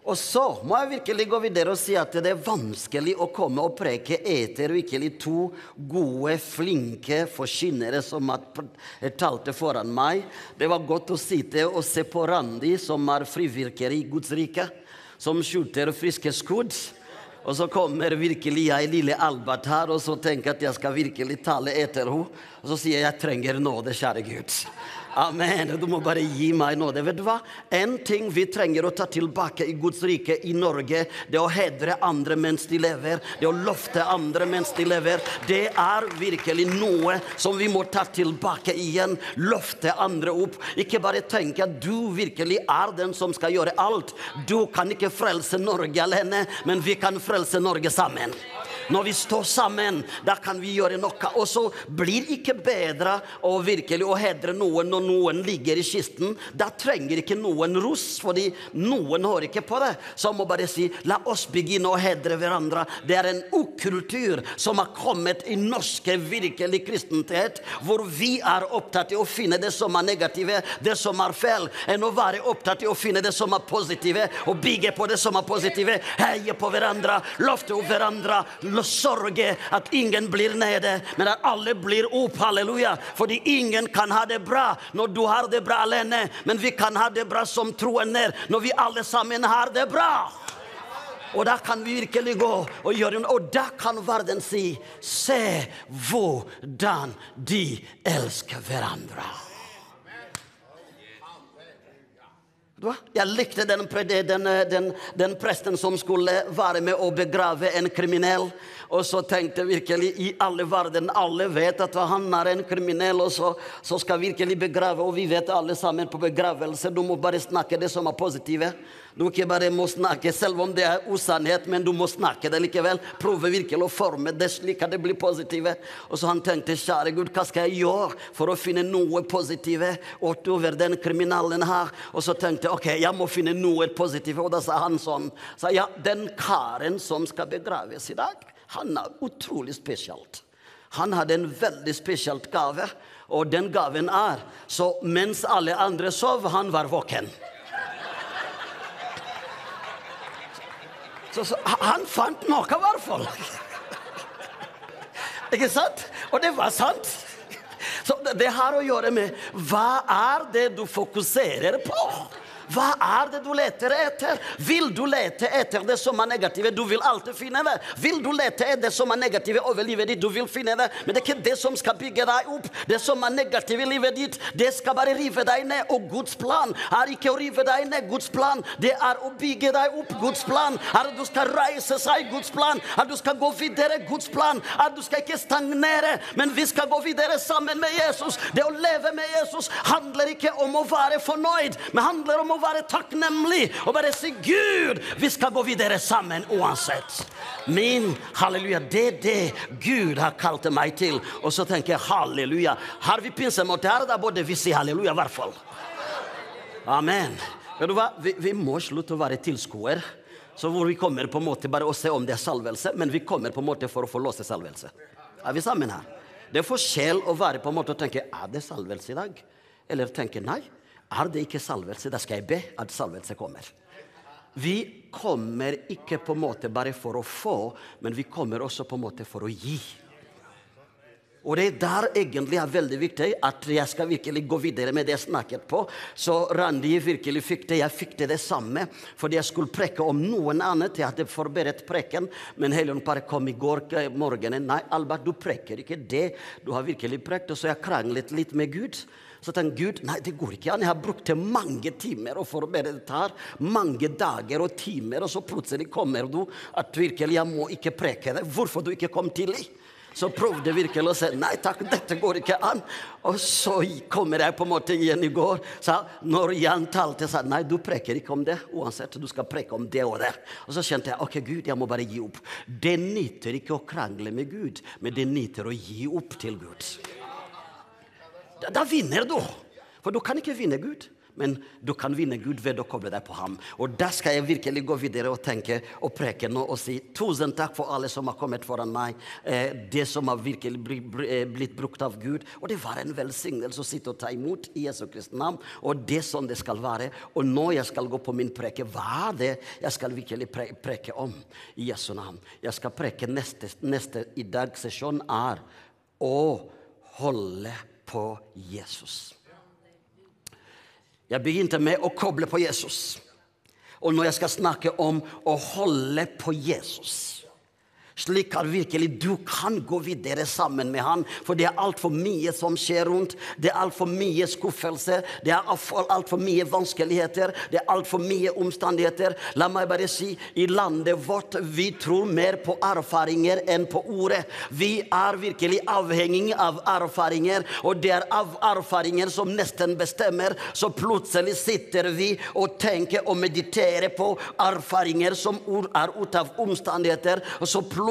Og så må jeg virkelig gå videre og si at det er vanskelig å komme og preke etter virkelig to gode, flinke forkynnere som talte foran meg. Det var godt å sitte og se på Randi, som er frivirker i Guds rike, som skjuter friske skudd. Og så kommer virkelig jeg, lille Albert, her og så tenker at jeg skal virkelig tale etter henne. Og så sier jeg jeg trenger nåde, kjære Gud. Amen. Du må bare gi meg nåde. Vet du hva? En ting vi trenger å ta tilbake i Guds rike i Norge, det er å hedre andre mens de lever. Det å lofte andre mens de lever. Det er virkelig noe som vi må ta tilbake igjen. Lofte andre opp. Ikke bare tenke at du virkelig er den som skal gjøre alt. Du kan ikke frelse Norge alene, men vi kan frelse Norge sammen. Når vi står sammen, da kan vi gjøre noe. Og så blir det ikke bedre å virkelig å hedre noen når noen ligger i kisten. Da trenger ikke noen ros, fordi noen hører ikke på det. Så må bare si la oss begynne å hedre hverandre. Det er en ukultur som har kommet i norske virkelig kristenhet, hvor vi er opptatt av å finne det som er negative, det som er feil, enn å være opptatt av å finne det som er positive, og bygge på det som er positive. Heie på hverandre, lofte opp hverandre, sørge at ingen blir nede, men at alle blir opp. Halleluja. Fordi ingen kan ha det bra når du har det bra alene, men vi kan ha det bra som troende når vi alle sammen har det bra. Og da kan vi virkelig gå og gjøre noe. Og da kan verden si Se hvordan de elsker hverandre. Vet du hva? Jeg likte den, den, den, den presten som skulle være med å begrave en kriminell. Og så tenkte jeg virkelig i alle verden, alle vet at han er en kriminell, og så, så skal virkelig begrave. Og vi vet alle sammen på begravelse, du må bare snakke det som er positive. Du ikke bare må snakke selv om det er usannhet, men du må snakke det likevel. Prøve virkelig å forme det slik at det blir positive. Og så han tenkte, kjære Gud, hva skal jeg gjøre for å finne noe positive utover den kriminalen her? Og så tenkte jeg, ok, jeg må finne noe positivt. Og da sa han sånn, sa ja, den karen som skal begraves i dag, han er utrolig spesielt. Han hadde en veldig spesielt gave, og den gaven er så mens alle andre sov, han var våken. Så, så han fant noe, i hvert fall. Ikke sant? Og det var sant. Så det, har å gjøre med hva er det du fokuserer på? Hva er det du leter etter? Vil du lete etter det som er negative? Du vil alltid finne det. Vil du lete etter det som er negative over livet ditt? Du vil finne det. Men det er ikke det som skal bygge deg opp. Det som er negativt i livet ditt, det skal bare rive deg ned. Og Guds plan er ikke å rive deg ned. Guds plan det er å bygge deg opp. Guds plan er at du skal reise seg. Guds plan er at du skal gå videre. Guds plan er at du skal ikke stagnere, men vi skal gå videre sammen med Jesus. Det å leve med Jesus handler ikke om å være fornøyd, men handler om å være takknemlig og bare si Gud, vi skal gå videre sammen uansett. Min halleluja, det er det Gud har kalt meg til. Og så tenker jeg halleluja. Har vi pinsemøte her, da burde vi si halleluja i hvert fall. Amen. Vet du hva? Vi, vi må slutte å være tilskuere. Så hvor vi kommer på en måte bare å se om det er salvelse, men vi kommer på en måte for å få låse salvelse. Er vi sammen her? Det er forskjell å være på en måte og tenke er det salvelse i dag? Eller tenke nei, er det ikke salvelse, da skal jeg be at salvelse kommer. Vi kommer ikke på en måte bare for å få, men vi kommer også på en måte for å gi. Og det er der egentlig er veldig viktig at jeg skal virkelig gå videre med det jeg snakket på. Så Randi virkelig fikk det. Jeg fikk det det samme. Fordi jeg skulle preke om noen annet. Jeg hadde forberedt preken, men Helion bare kom i går morgenen. Nei, Albert, du preker ikke det. Du har virkelig prekt. Og så jeg kranglet litt med Gud. Så tenkte Gud nei, det går ikke an. Jeg har brukt til mange timer å forberede dette. her. Mange dager og timer, og så plutselig kommer du at virkelig jeg må ikke preke det. Hvorfor du ikke kom tidlig? Så prøvde jeg virkelig å si nei takk, dette går ikke an. Og så kommer jeg på en måte igjen i går. sa, når Jan talte, sa nei, du preker ikke om det. Uansett, du skal preke om det og det. Og så kjente jeg ok, Gud, jeg må bare gi opp. Det nytter ikke å krangle med Gud, men det nytter å gi opp til Gud. Da, vinner du. For du kan ikke vinne Gud. Men du kan vinne Gud ved å koble deg på ham. Og da skal jeg virkelig gå videre og tenke og preke nå og si tusen takk for alle som har kommet foran meg. Eh, det som har virkelig blitt, blitt brukt av Gud. Og det var en velsignelse å sitte og ta imot i Jesu Kristi navn. Og det er sånn det skal være. Og når jeg skal gå på min preke, hva er det jeg skal virkelig pre preke om i Jesu navn? Jeg skal preke neste, neste i dag sesjon er å holde på Jesus. Jeg begynte med å koble på Jesus. Og når jeg skal snakke om å holde på Jesus, Slik at virkelig du kan gå videre sammen med han. For det er altfor mye som skjer rundt. Det er altfor mye skuffelse. Det er altfor alt for mye vanskeligheter. Det er altfor mye omstendigheter. La meg bare si i landet vårt vi tror mer på erfaringer enn på ordet. Vi er virkelig avhengig av erfaringer, og det er av erfaringer som nesten bestemmer. Så plutselig sitter vi og tenker og mediterer på erfaringer som er ut av omstendigheter. og så plutselig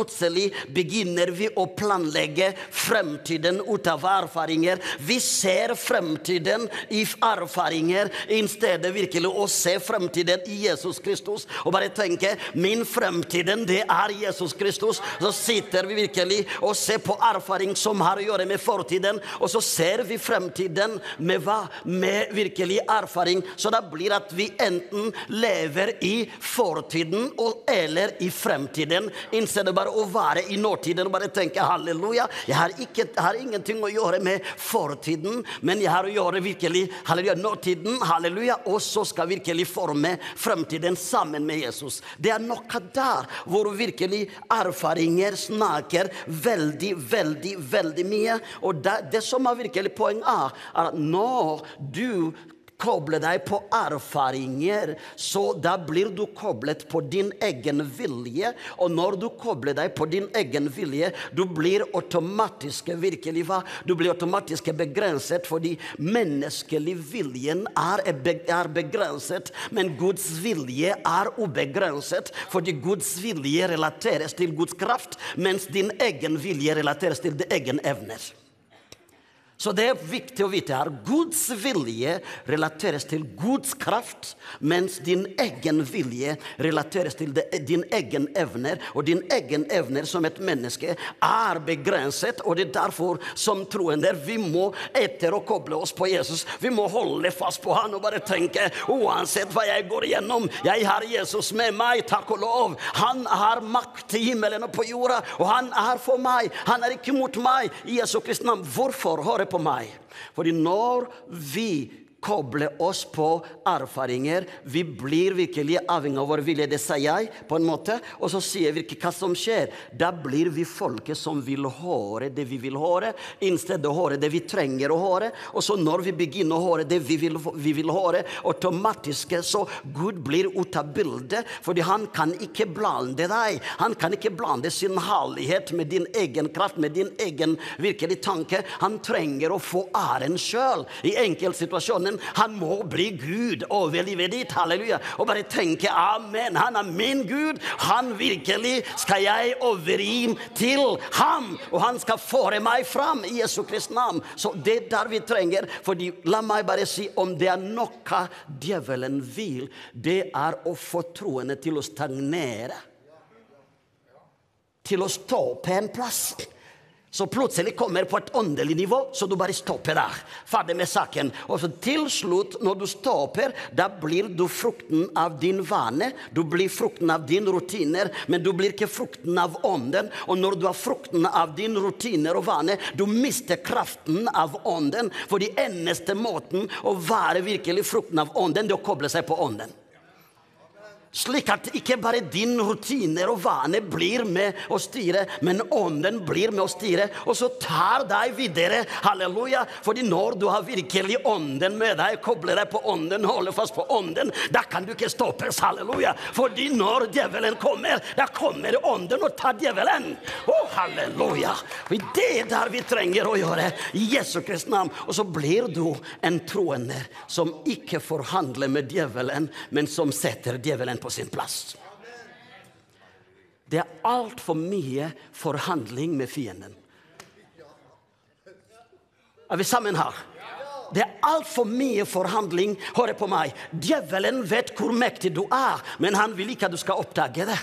begynner vi å planlegge fremtiden ut av erfaringer. Vi ser fremtiden i erfaringer i stedet virkelig å se fremtiden i Jesus Kristus. Og bare tenke min fremtiden, det er Jesus Kristus. Så sitter vi virkelig og ser på erfaring som har å gjøre med fortiden, og så ser vi fremtiden med hva? Med virkelig erfaring. Så det blir at vi enten lever i fortiden eller i fremtiden. Innser det bare å være i nåtiden og bare tenke halleluja. Jeg har, ikke, har ingenting å gjøre med fortiden, men jeg har å gjøre virkelig halleluja, nåtiden. halleluja, Og så skal virkelig forme fremtiden sammen med Jesus. Det er noe der hvor virkelig erfaringer snakker veldig, veldig, veldig mye. Og det, det som er virkelig poeng er at når du koble deg på erfaringer, så da blir du koblet på din egen vilje. Og når du kobler deg på din egen vilje, du blir automatisk virkelig hva? Du blir automatisk begrenset fordi menneskelig viljen er, er begrenset, men Guds vilje er ubegrenset. Fordi Guds vilje relateres til Guds kraft, mens din egen vilje relateres til din egen evner. Så det er viktig å vite her. Guds vilje relateres til Guds kraft, mens din egen vilje relateres til din egen evner. Og din egen evner som et menneske er begrenset, og det er derfor som troende vi må etter å koble oss på Jesus. Vi må holde fast på han og bare tenke uansett hva jeg går igjennom, jeg har Jesus med meg, takk og lov. Han har makt i himmelen og på jorda, og han er for meg. Han er ikke mot meg. I Jesu Kristi navn. Hvorfor? Hør på meg. Fordi når vi koble oss på erfaringer. Vi blir virkelig avhengig av vår vilje. Det sier jeg, på en måte. Og så sier vi ikke hva som skjer. Da blir vi folket som vil høre det vi vil høre, instead å høre det vi trenger å høre. Og så når vi begynner å høre det vi vil, vi vil høre, automatisk så Gud blir ute av bildet, fordi han kan ikke blande deg. Han kan ikke blande sin herlighet med din egen kraft, med din egen virkelig tanke. Han trenger å få æren sjøl i enkeltsituasjoner sammen. Han må bli Gud over veldig, ditt. Halleluja. Og bare tenke amen. Han er min Gud. Han virkelig skal jeg overgi til ham. Og han skal føre meg fram i Jesu Kristi navn. Så det er der vi trenger. fordi la meg bare si om det er noe djevelen vil, det er å få troende til å stagnere. Til å stå på en plass. Så plutselig kommer på et åndelig nivå, så du bare stopper der. Ferdig med saken. Og så til slutt, når du stopper, da blir du frukten av din vane. Du blir frukten av dine rutiner, men du blir ikke frukten av ånden. Og når du har frukten av dine rutiner og vane, du mister kraften av ånden. For den eneste måten å være virkelig frukten av ånden, det er å koble seg på ånden. Slik at ikke bare din rutiner og vane blir med å styre, men ånden blir med å styre, og så tar deg videre. Halleluja. Fordi når du har virkelig ånden med deg, kobler deg på ånden, holder fast på ånden, da kan du ikke stoppes. Halleluja. Fordi når djevelen kommer, da kommer ånden og tar djevelen. Å, oh, halleluja. Det er der vi trenger å gjøre i Jesu Kristi navn. Og så blir du en troende som ikke forhandler med djevelen, men som setter djevelen på sin plass. Det er altfor mye forhandling med fienden. Er vi sammen her? Det er altfor mye forhandling. Hør på meg. Djevelen vet hvor mektig du er, men han vil ikke at du skal oppdage det.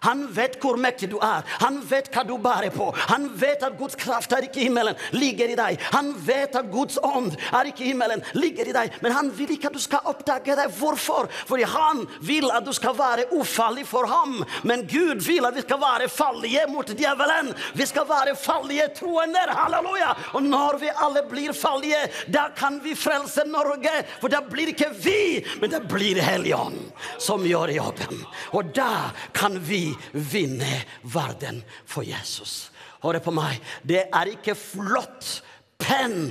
Han vet hvor mektig du er. Han vet hva du bærer på. Han vet at Guds kraft er ikke i himmelen, ligger i deg. Han vet at Guds ånd er ikke i himmelen, ligger i deg. Men han vil ikke at du skal oppdage det. Hvorfor? Fordi han vil at du skal være ufarlig for ham. Men Gud vil at vi skal være fallige mot djevelen. Vi skal være fallige troende. Halleluja! Og når vi alle blir fallige, da kan vi frelse Norge. For da blir ikke vi, men det blir Helligånd som gjør jobben. Og da kan vi vi vinne verden for Jesus. Hør på meg. Det er ikke flott penn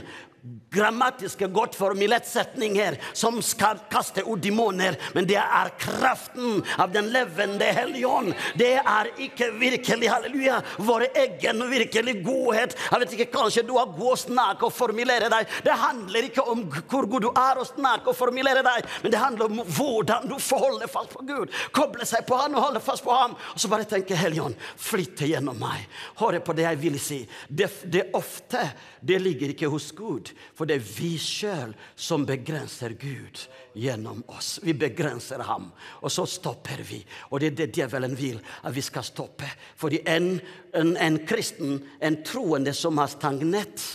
grammatiske, godt formulert setninger som skal kaste ut demoner, men det er kraften av den levende Helligånd. Det er ikke virkelig, halleluja, vår egen virkelig godhet. Jeg vet ikke, Kanskje du har god å snakke og formulere deg. Det handler ikke om hvor god du er å snakke og formulere deg, men det handler om hvordan du forholder fast på Gud. Koble seg på Han og holde fast på Ham. Og så bare tenke Helligånd, flytte gjennom meg. Hør på det jeg vil si. Det, det ofte det ligger ikke hos Gud, for det er vi sjøl som begrenser Gud gjennom oss. Vi begrenser ham, og så stopper vi. Og det er det djevelen vil at vi skal stoppe. Fordi en, en, en kristen, en troende som har stagnert,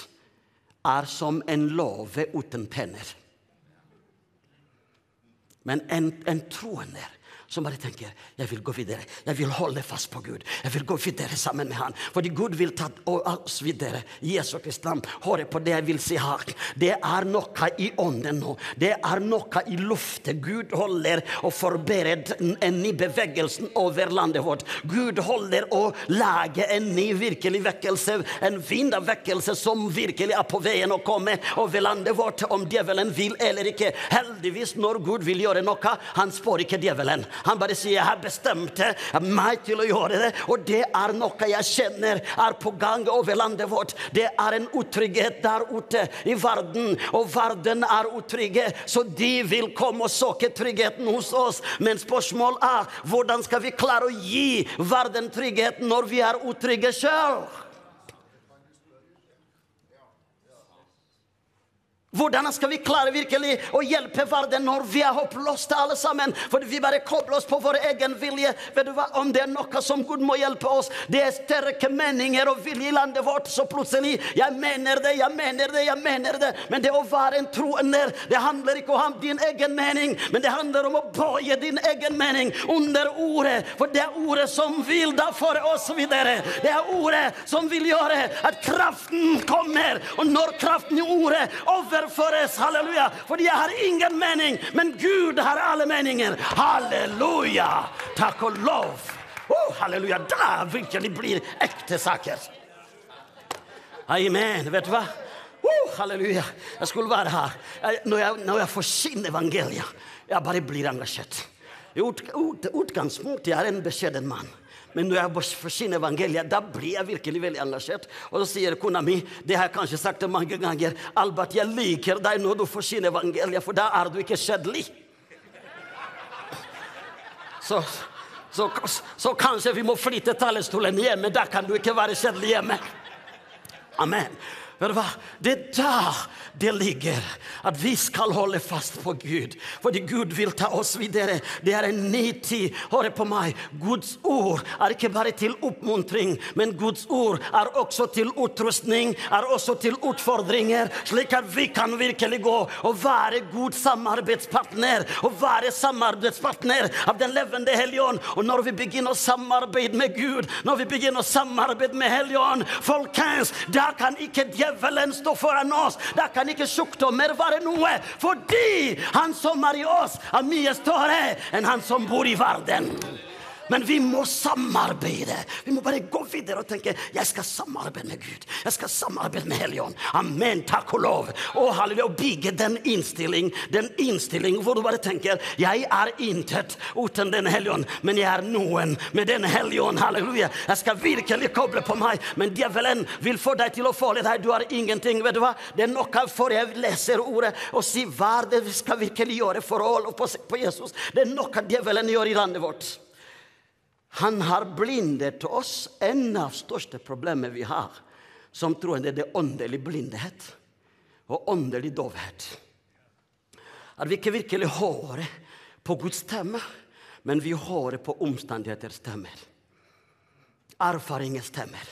er som en låve uten tenner. Men en, en troende som bare tenker jeg vil gå videre. Jeg vil holde fast på Gud. Jeg vil gå videre sammen med Han. Fordi Gud vil ta oss videre. Jesu Kristi navn. Hør på det jeg vil si her. Det er noe i ånden nå. Det er noe i luften. Gud holder og forbereder en ny bevegelse over landet vårt. Gud holder å lage en ny virkelig vekkelse. En vind av vekkelse som virkelig er på veien å komme over landet vårt. Om djevelen vil eller ikke. Heldigvis, når Gud vil gjøre noe, han spår ikke djevelen. Han bare sier 'jeg har bestemt meg til å gjøre det'. Og det er noe jeg kjenner er på gang over landet vårt. Det er en utrygghet der ute i verden, og verden er utrygge. Så de vil komme og søke tryggheten hos oss. Men spørsmålet er hvordan skal vi klare å gi verden trygghet når vi er utrygge sjøl? Hvordan skal vi klare virkelig å hjelpe verden når vi er håpløse alle sammen? Fordi vi bare kobler oss på vår egen vilje. Vet du hva? Om det er noe som Gud må hjelpe oss, det er sterke meninger og vilje i landet vårt. Så plutselig Jeg mener det, jeg mener det, jeg mener det. Men det å være en troende, det handler ikke om din egen mening, men det handler om å bøye din egen mening under ordet. For det er ordet som vil da for oss videre. Det er ordet som vil gjøre at kraften kommer. Og når kraften i ordet overføres, halleluja Fordi jeg har ingen mening, men Gud har alle meninger. Halleluja! Takk og lov. Oh, halleluja. Da virkelig blir ekte saker. Amen. Vet du hva? Oh, halleluja. Jeg skulle være her. Når, jeg, når jeg forsyner evangeliet, jeg bare blir engasjert. Ut, ut, utgangspunktet er en beskjeden mann. Men når jeg forsyner evangeliet, da blir jeg virkelig veldig engasjert. Og så sier kona mi, det har jeg kanskje sagt mange ganger, Albert, jeg liker deg når du forsyner evangeliet, for da er du ikke kjedelig. Så, så, så, kanskje vi må flytte talerstolen hjemme. Da kan du ikke være kjedelig hjemme. Amen. Vet du hva? Det er der det ligger, at vi skal holde fast på Gud. Fordi Gud vil ta oss videre. Det er en ny tid. Hør på meg. Guds ord er ikke bare til oppmuntring, men Guds ord er også til utrustning, er også til utfordringer, slik at vi kan virkelig gå og være god samarbeidspartner. Og være samarbeidspartner av den levende Helligånd. Og når vi begynner å samarbeide med Gud, når vi begynner å samarbeide med Helligånd, folkens, da kan ikke djevelen stå foran oss. Da kan ikke sykdommer være noe, fordi han som er i oss, er mye større enn han som bor i verden. Men vi må samarbeide. Vi må bare gå videre og tenke jeg skal samarbeide med Gud. Jeg skal samarbeide med Helligånd. Amen. Takk og lov. Og halleluja. Bygge den innstilling, den innstilling hvor du bare tenker jeg er intet uten Den hellige men jeg er noen med Den hellige. Halleluja. Jeg skal virkelig koble på meg, men djevelen vil få deg til å føle deg. Du har ingenting. Vet du hva? Det er noe for jeg leser ordet og sier hva det skal virkelig gjøre for å holde på Jesus. Det er noe djevelen gjør i landet vårt. Han har blindet oss. En av største problemene vi har som troende, det er åndelig blindhet og åndelig dovhet. At vi ikke virkelig hører på Guds stemme, men vi hører på omstendigheters stemmer. Erfaringer stemmer.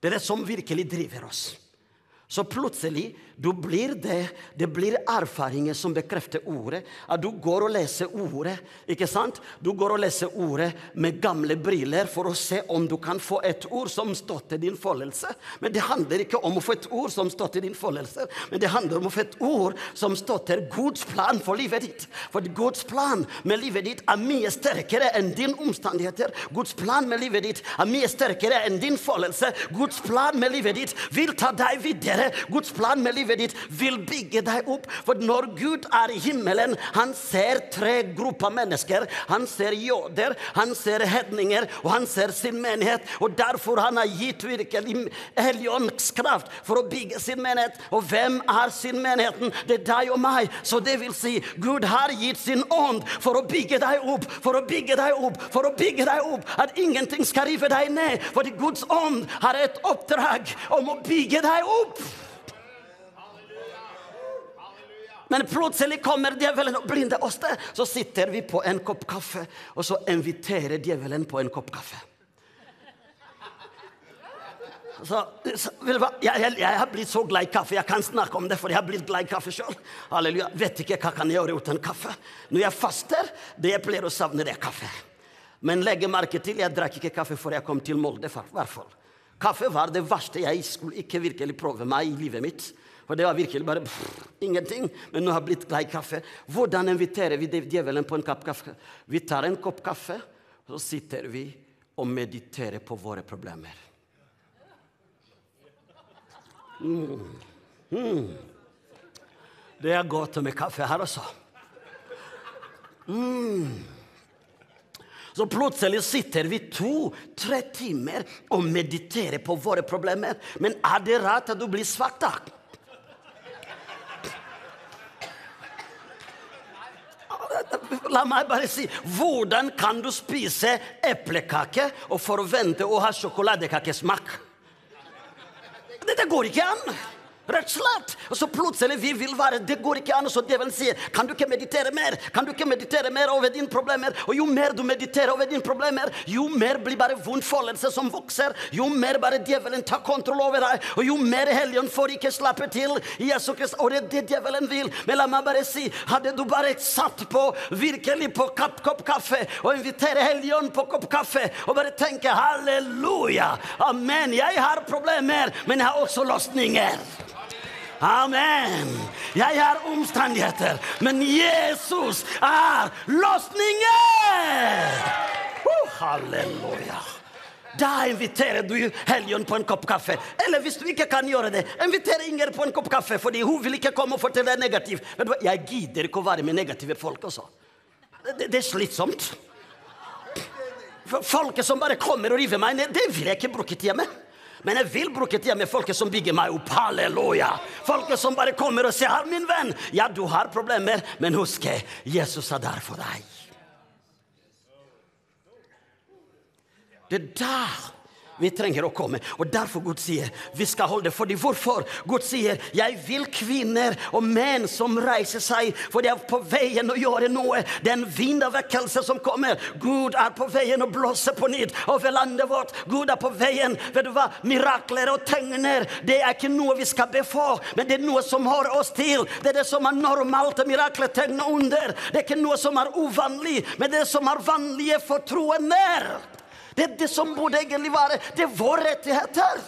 Det er det som virkelig driver oss. Så plutselig du blir det, det blir erfaringer som bekrefter ordet. At du går og leser ordet. ikke sant? Du går og leser ordet med gamle briller for å se om du kan få et ord som står til din foldelse. Men det handler ikke om å få et ord som står til din foldelse, men det handler om å få et ord som står til Guds plan for livet ditt. For Guds plan med livet ditt er mye sterkere enn din omstendigheter. Guds plan med livet ditt er mye sterkere enn din foldelse. Guds plan med livet ditt vil ta deg videre. Guds plan med livet ditt vil bygge deg opp. For når Gud er i himmelen, han ser tre grupper mennesker. Han ser jøder, han ser hedninger, og han ser sin menighet. Og derfor han har gitt virkelig Helligåndens kraft for å bygge sin menighet. Og hvem er sin menigheten? Det er deg og meg. Så det vil si, Gud har gitt sin ånd for å bygge deg opp, for å bygge deg opp, for å bygge deg opp. At ingenting skal rive deg ned. Fordi Guds ånd har et oppdrag om å bygge deg opp. Men plutselig kommer djevelen og blinder oss. der. Så sitter vi på en kopp kaffe, og så inviterer djevelen på en kopp kaffe. Så, så, jeg, jeg, jeg har blitt så glad i kaffe. Jeg kan snakke om det, for jeg har blitt glad i kaffe sjøl. Halleluja. Vet ikke hva kan jeg gjøre uten kaffe. Når jeg faster, det jeg pleier å savne, det er kaffe. Men legg merke til, jeg drakk ikke kaffe før jeg kom til Molde. hvertfall. hvert. Kaffe var det verste jeg skulle ikke virkelig prøve meg i livet mitt. For det var virkelig bare pff, ingenting. Men nå har jeg blitt glad i kaffe. Hvordan inviterer vi djevelen på en kopp kaffe? Vi tar en kopp kaffe, og så sitter vi og mediterer på våre problemer. Mm. Mm. Det er godt med kaffe her, også. Mm. Så plutselig sitter vi to-tre timer og mediterer på våre problemer. Men er det rart at du blir svart, da? La meg bare si hvordan kan du spise eplekake og forvente å ha sjokoladekakesmak? Det, det går ikke an! Rett og slett. Og så plutselig vi vil være Det går ikke an. Så djevelen sier Kan du ikke meditere mer? Kan du ikke meditere mer over dine problemer? Og jo mer du mediterer over dine problemer, jo mer blir bare vondtfoldelse som vokser. Jo mer bare djevelen tar kontroll over deg. Og jo mer Helligånd får ikke slappe til. Jesus Kristus. Og det er det djevelen vil. Men la meg bare si Hadde du bare satt på virkelig på kapp, kopp kaffe og invitere Helligånd på kopp kaffe og bare tenke halleluja, amen, jeg har problemer, men jeg har også løsninger. Amen. Jeg har omstendigheter, men Jesus er løsningen! Oh, halleluja. Da inviterer du Helion på en kopp kaffe. Eller hvis du ikke kan gjøre det, inviter Inger på en kopp kaffe, fordi hun vil ikke komme og fortelle deg negativt. Vet? Jeg gidder ikke å være med negative folk også. Det, det er slitsomt. Folket som bare kommer og river meg ned, det vil jeg ikke bruke med. Men jeg vil bruke tida med folket som bygger meg opp. Halleluja! Folket som bare kommer og sier 'Min venn, ja, du har problemer, men husk, Jesus er der for deg'. Det er der vi trenger å komme. Og derfor Gud sier vi skal holde. Fordi hvorfor? Gud sier 'Jeg vil kvinner og menn som reiser seg', for de er på veien å gjøre noe. Det er en vind som kommer. Gud er på veien å blåse på nytt over landet vårt. Gud er på veien. Vet du hva? Mirakler og tegner, det er ikke noe vi skal be for, men det er noe som hører oss til. Det er det som er normalt. Mirakler, tegn og under. Det er ikke noe som er uvanlig, men det er som er vanlige for troende. Det er det som burde egentlig være Det er våre rettigheter.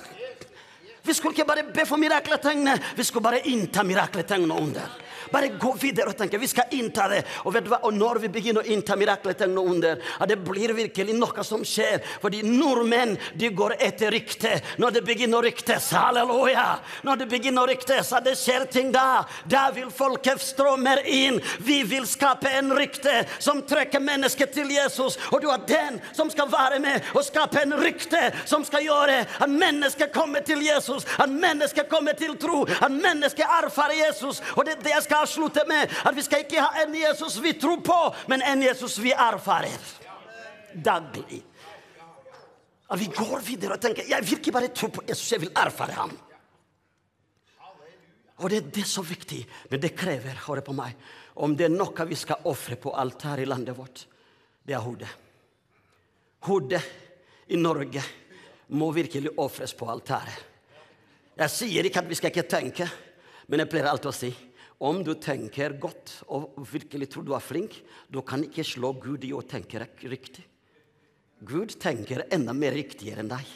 Vi skulle ikke bare be for mirakletegnet, vi skulle bare innta mirakletegnet under. Bare gå videre og tenke vi skal innta det. Og vet du hva? Og når vi begynner å innta mirakletegn og under, ja, det blir virkelig noe som skjer. Fordi nordmenn de går etter ryktet. Når det begynner å ryktes, halleluja! Når det begynner å ryktes, ja, det skjer ting da. Da vil folket strømme inn. Vi vil skape en rykte som trekker mennesket til Jesus. Og du er den som skal være med og skape en rykte som skal gjøre at mennesket kommer til Jesus. At mennesket kommer til tro. At mennesket erfarer Jesus. Og det er det jeg skal slutte med. At vi skal ikke ha en Jesus vi tror på, men en Jesus vi erfarer daglig. At vi går videre og tenker jeg vil ikke bare tro på Jesus, jeg vil erfare ham. Og det, det er så viktig, men det krever, hør på meg, om det er noe vi skal ofre på altaret i landet vårt, det er hodet. Hodet i Norge må virkelig ofres på altaret. Jeg sier ikke at vi skal ikke tenke, men jeg pleier alltid å si om du tenker godt og virkelig tror du er flink, du kan ikke slå Gud i å tenke riktig. Gud tenker enda mer riktigere enn deg.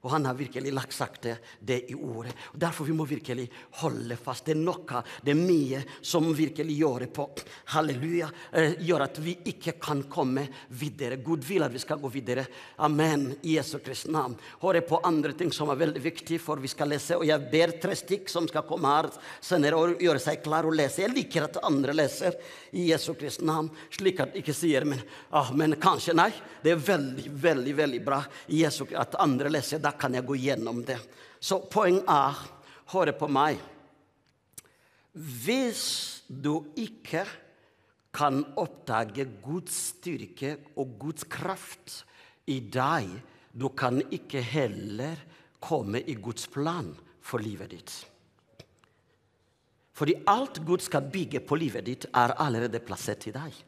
Og han har virkelig lagt sagt det, det i ordet. Og Derfor vi må virkelig holde fast. Det er noe, det er mye som virkelig gjør det på halleluja, eh, gjør at vi ikke kan komme videre. Gud vil at vi skal gå videre. Amen. I Jesu Kristi navn. Hør på andre ting som er veldig viktig, for vi skal lese. Og jeg ber tre stykk som skal komme her senere og gjøre seg klar og lese. Jeg liker at andre leser i Jesu Kristi navn, slik at de ikke sier men, ah, men kanskje nei. Det er veldig, veldig veldig bra at andre leser. Da kan jeg gå gjennom det. Så poeng er, hør på meg Hvis du ikke kan oppdage Guds styrke og Guds kraft i deg, du kan ikke heller komme i Guds plan for livet ditt. Fordi alt Gud skal bygge på livet ditt, er allerede plassert i deg.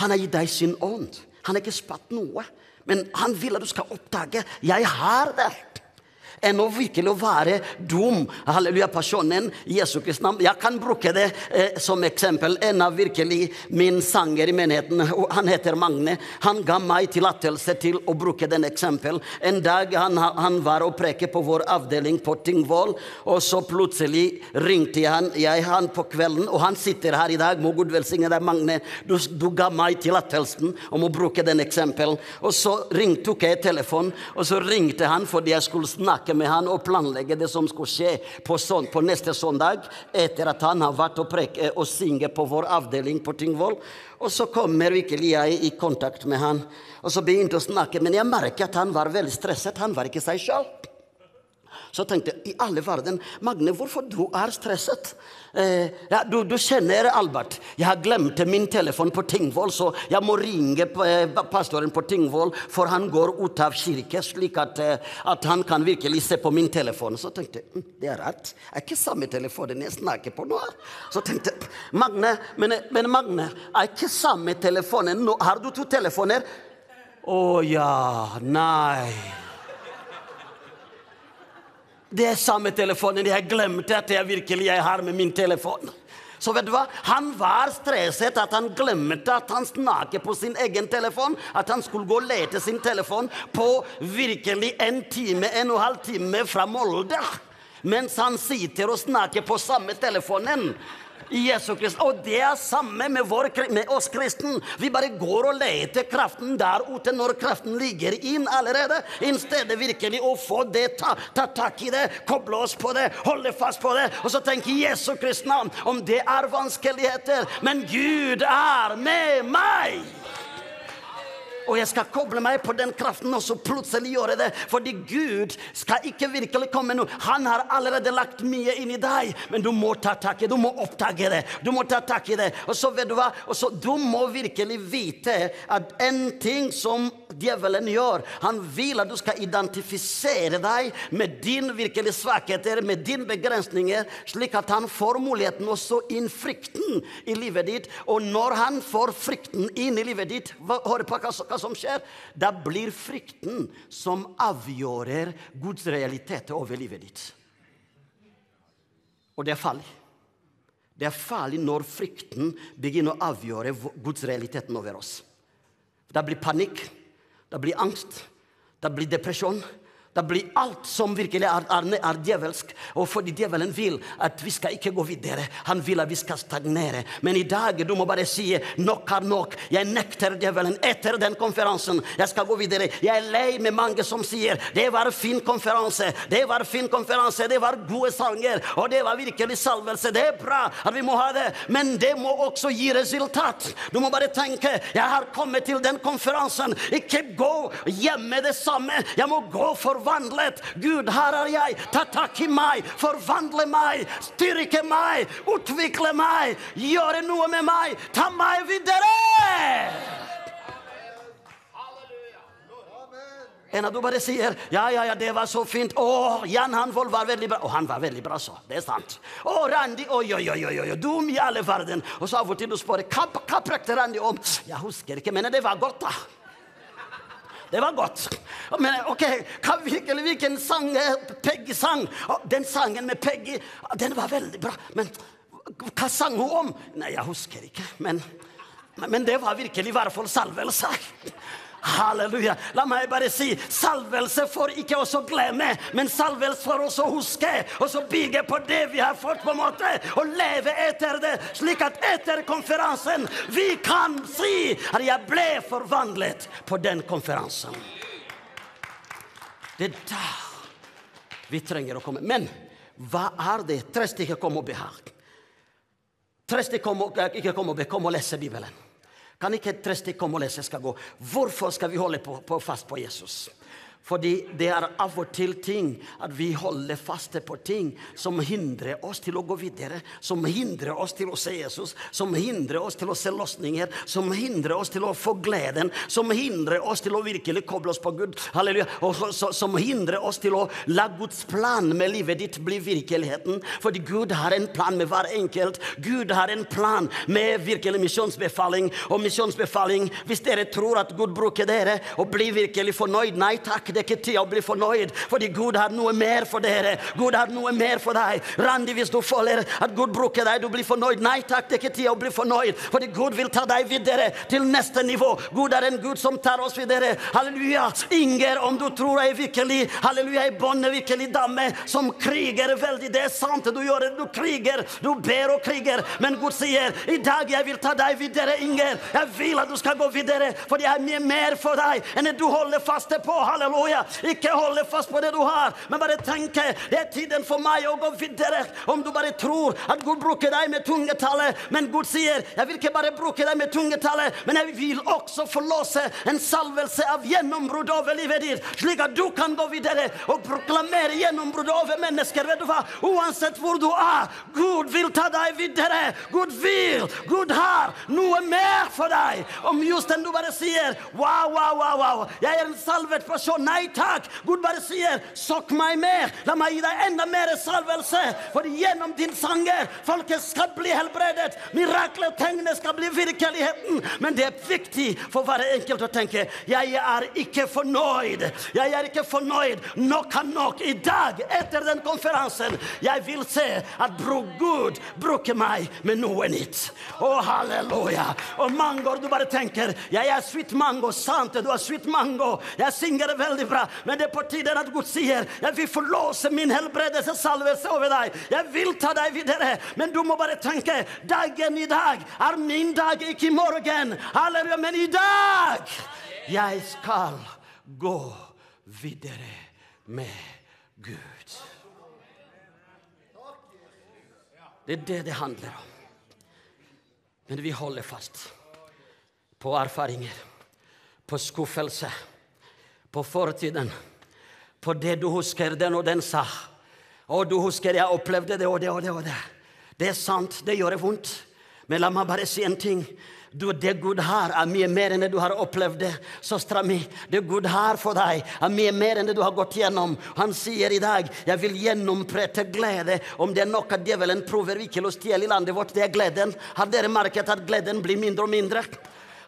Han har gitt deg sin ånd. Han har ikke spatt noe. Men han vil at du skal oppdage 'jeg har det' enn å virkelig være dum. Halleluja, personen Jesu Kristi navn. Jeg kan bruke det eh, som eksempel. En av virkelig min sanger i menigheten, han heter Magne. Han ga meg tillatelse til å bruke den eksempel. En dag han, han var og preke på vår avdeling på Tingvoll, og så plutselig ringte han, jeg han på kvelden, og han sitter her i dag. Må Gud velsigne deg, Magne. Du, du ga meg tillatelsen om å bruke den eksempel. Og så ringte, tok jeg telefonen, og så ringte han fordi jeg skulle snakke med han og planlegge det som skulle skje på, sånn, på neste søndag, etter at han har vært og, prek, og synge på vår avdeling på Tingvoll. Og så kommer virkelig jeg i kontakt med han, og så begynte å snakke. Men jeg merket at han var veldig stresset. Han var ikke seg sjøl. Så tenkte jeg i alle verden, Magne, hvorfor du er stresset? Eh, ja, du, du, kjenner Albert. Jeg har glemt min telefon på Tingvoll, så jeg må ringe eh, pastoren på Tingvoll, for han går ut av kirke, slik at, eh, at, han kan virkelig se på min telefon. Så tenkte jeg hm, det er rart. Det er ikke samme telefonen jeg snakker på nå. Så tenkte jeg Magne, men, men Magne, er ikke samme telefonen nå? Har du to telefoner? Å oh, ja. Nei. Det er samme telefonen. Jeg glemte at jeg virkelig jeg har med min telefon. Så vet du hva? Han var stresset at han glemte at han snakket på sin egen telefon. At han skulle gå og lete sin telefon på virkelig en time, en og en halv time fra Molde. Mens han sitter og snakker på samme telefonen Jesu Krist. Og det er samme med, vår, med oss kristne. Vi bare går og leter kraften der ute når kraften ligger inn allerede. I stedet virkelig å få det, ta, ta, tak i det, koble oss på det, holde fast på det. Og så tenke Jesu Kristi navn om det er vanskeligheter. Men Gud er med meg! Og jeg skal koble meg på den kraften, og så plutselig gjøre det. Fordi Gud skal ikke virkelig komme nå. Han har allerede lagt mye inn i deg, men du må ta tak i det. Du må oppdage det. Du må ta tak i det. Og så vet du hva? Og så, du må virkelig vite at en ting som djevelen gjør, han vil at du skal identifisere deg med din virkelige svakheter, med dine begrensninger, slik at han får muligheten også inn frykten i livet ditt. Og når han får frykten inn i livet ditt, hør på hva hva som skjer? Da blir frykten som avgjør Guds realitet over livet ditt. Og det er farlig. Det er farlig når frykten begynner å avgjøre Guds realiteten over oss. Da blir panikk, da blir angst, da blir depresjon. Da blir alt som virkelig er, er, er, djevelsk. Og fordi djevelen vil at vi skal ikke gå videre. Han vil at vi skal stagnere. Men i dag du må bare si nok er nok. Jeg nekter djevelen etter den konferansen. Jeg skal gå videre. Jeg er lei med mange som sier det var fin konferanse. Det var fin konferanse. Det var gode sanger. Og det var virkelig salvelse. Det er bra at vi må ha det. Men det må også gi resultat. Du må bare tenke jeg har kommet til den konferansen. Ikke gå hjemme det samme. Jeg må gå for forvandlet. Gud, her er jeg. Ta tak i meg. Forvandle meg. Styrke meg. Utvikle meg. Gjøre noe med meg. Ta meg videre! En av du bare sier ja, ja, ja, det var så fint. Å, Jan Hanvold var veldig bra. Og han var veldig bra, så. Det er sant. Å, Randi, oi, oi, oi, oi, oi, dum i alle verden. Og så av og til du spør hva, hva Randi om. Jeg husker ikke, men det var godt, da. Det var godt. Men ok, hva virkelig, hvilken sang Peggy sang? Den sangen med Peggy, den var veldig bra. Men hva sang hun om? Nei, jeg husker ikke. Men, men det var virkelig i hvert fall salvelse. Halleluja. La meg bare si salvelse for ikke oss å glemme, men salvelse for oss å huske. Og så bygge på det vi har fått, på en måte, og leve etter det. Slik at etter konferansen vi kan si at jeg ble forvandlet på den konferansen. Det er da vi trenger å komme. Men hva er det? Tre stykker kom og behag. Tre stykker kom og, ikke kom og be, kom og lese Bibelen. Kan ikke tre stykker komme og lese? Jeg skal gå. Hvorfor skal vi holde på, på fast på Jesus? Fordi det er av og til ting at vi holder faste på ting som hindrer oss til å gå videre. Som hindrer oss til å se Jesus, som hindrer oss til å se løsninger. Som hindrer oss til å få gleden, som hindrer oss til å virkelig koble oss på Gud. Halleluja. Og som hindrer oss til å la Guds plan med livet ditt bli virkeligheten. Fordi Gud har en plan med hver enkelt. Gud har en plan med virkelig misjonsbefaling. Og misjonsbefaling, hvis dere tror at Gud bruker dere og blir virkelig fornøyd, nei takk det er ikke tid å bli fornøyd, fordi Gud har noe mer for dere. Gud har noe mer for deg. Randi, hvis du føler at Gud bruker deg, du blir fornøyd. Nei takk, det er ikke tid å bli fornøyd, fordi Gud vil ta deg videre til neste nivå. Gud er en Gud som tar oss videre. Halleluja. Inger, om du tror jeg virkelig Halleluja, ei bonde, virkelig dame som kriger veldig. Det er sant, du gjør det. Du kriger. Du ber og kriger. Men Gud sier, i dag jeg vil ta deg videre, Inger. Jeg vil at du skal gå videre, fordi jeg har mye mer for deg enn det du holder fast på. Halleluja. Ikke holde fast på det du har, men bare tenke det er tiden for meg å gå videre. Om du bare tror at Gud bruker deg med tungetallet, men Gud sier jeg vil ikke bare bruke deg med tungetallet, men jeg vil også forlåse en salvelse av gjennombrudd over livet ditt, slik at du kan gå videre og proklamere gjennombrudd over mennesker. Vet du hva? Uansett hvor du er, Gud vil ta deg videre. Gud vil. Gud har noe mer for deg. Om just den du bare sier wow, wow, wow, wow. Jeg er en salvet person. Nei takk. Gud bare sier 'Sokk meg mer. La meg gi deg enda mer salvelse. For gjennom din sanger folket skal bli helbredet. Mirakler, tegnene skal bli virkeligheten. Men det er viktig for hver enkelt å tenke jeg er ikke fornøyd. Jeg er ikke fornøyd. Nok er nok. I dag, etter den konferansen, jeg vil se at bro Gud bruker meg med noe nytt. Å, halleluja. Og mangoer, du bare tenker jeg er sweet mango. Sant, du er sweet mango. Jeg synger veldig bra, men det er på tide at Gud sier jeg vil forlåse min helbredelsessalvelse over deg. Jeg vil ta deg videre, men du må bare tenke dagen i dag er min dag, ikke i morgen. Halleluja, men i dag jeg skal gå videre med Gud. Det er det det handler om. Men vi holder fast på erfaringer, på skuffelse, på fortiden, på det du husker den og den sa. Og du husker jeg opplevde det og det og det. og Det Det er sant, det gjør vondt. Men la meg bare si en ting. Du, det Gud har, er mye mer enn det du har opplevd. det, Søstera mi, det Gud har for deg, er mye mer enn det du har gått gjennom. Han sier i dag 'Jeg vil gjennomprette glede'. Om det er noe djevelen prøver virkelig å stjele i landet vårt, det er gleden. Har dere merket at gleden blir mindre og mindre?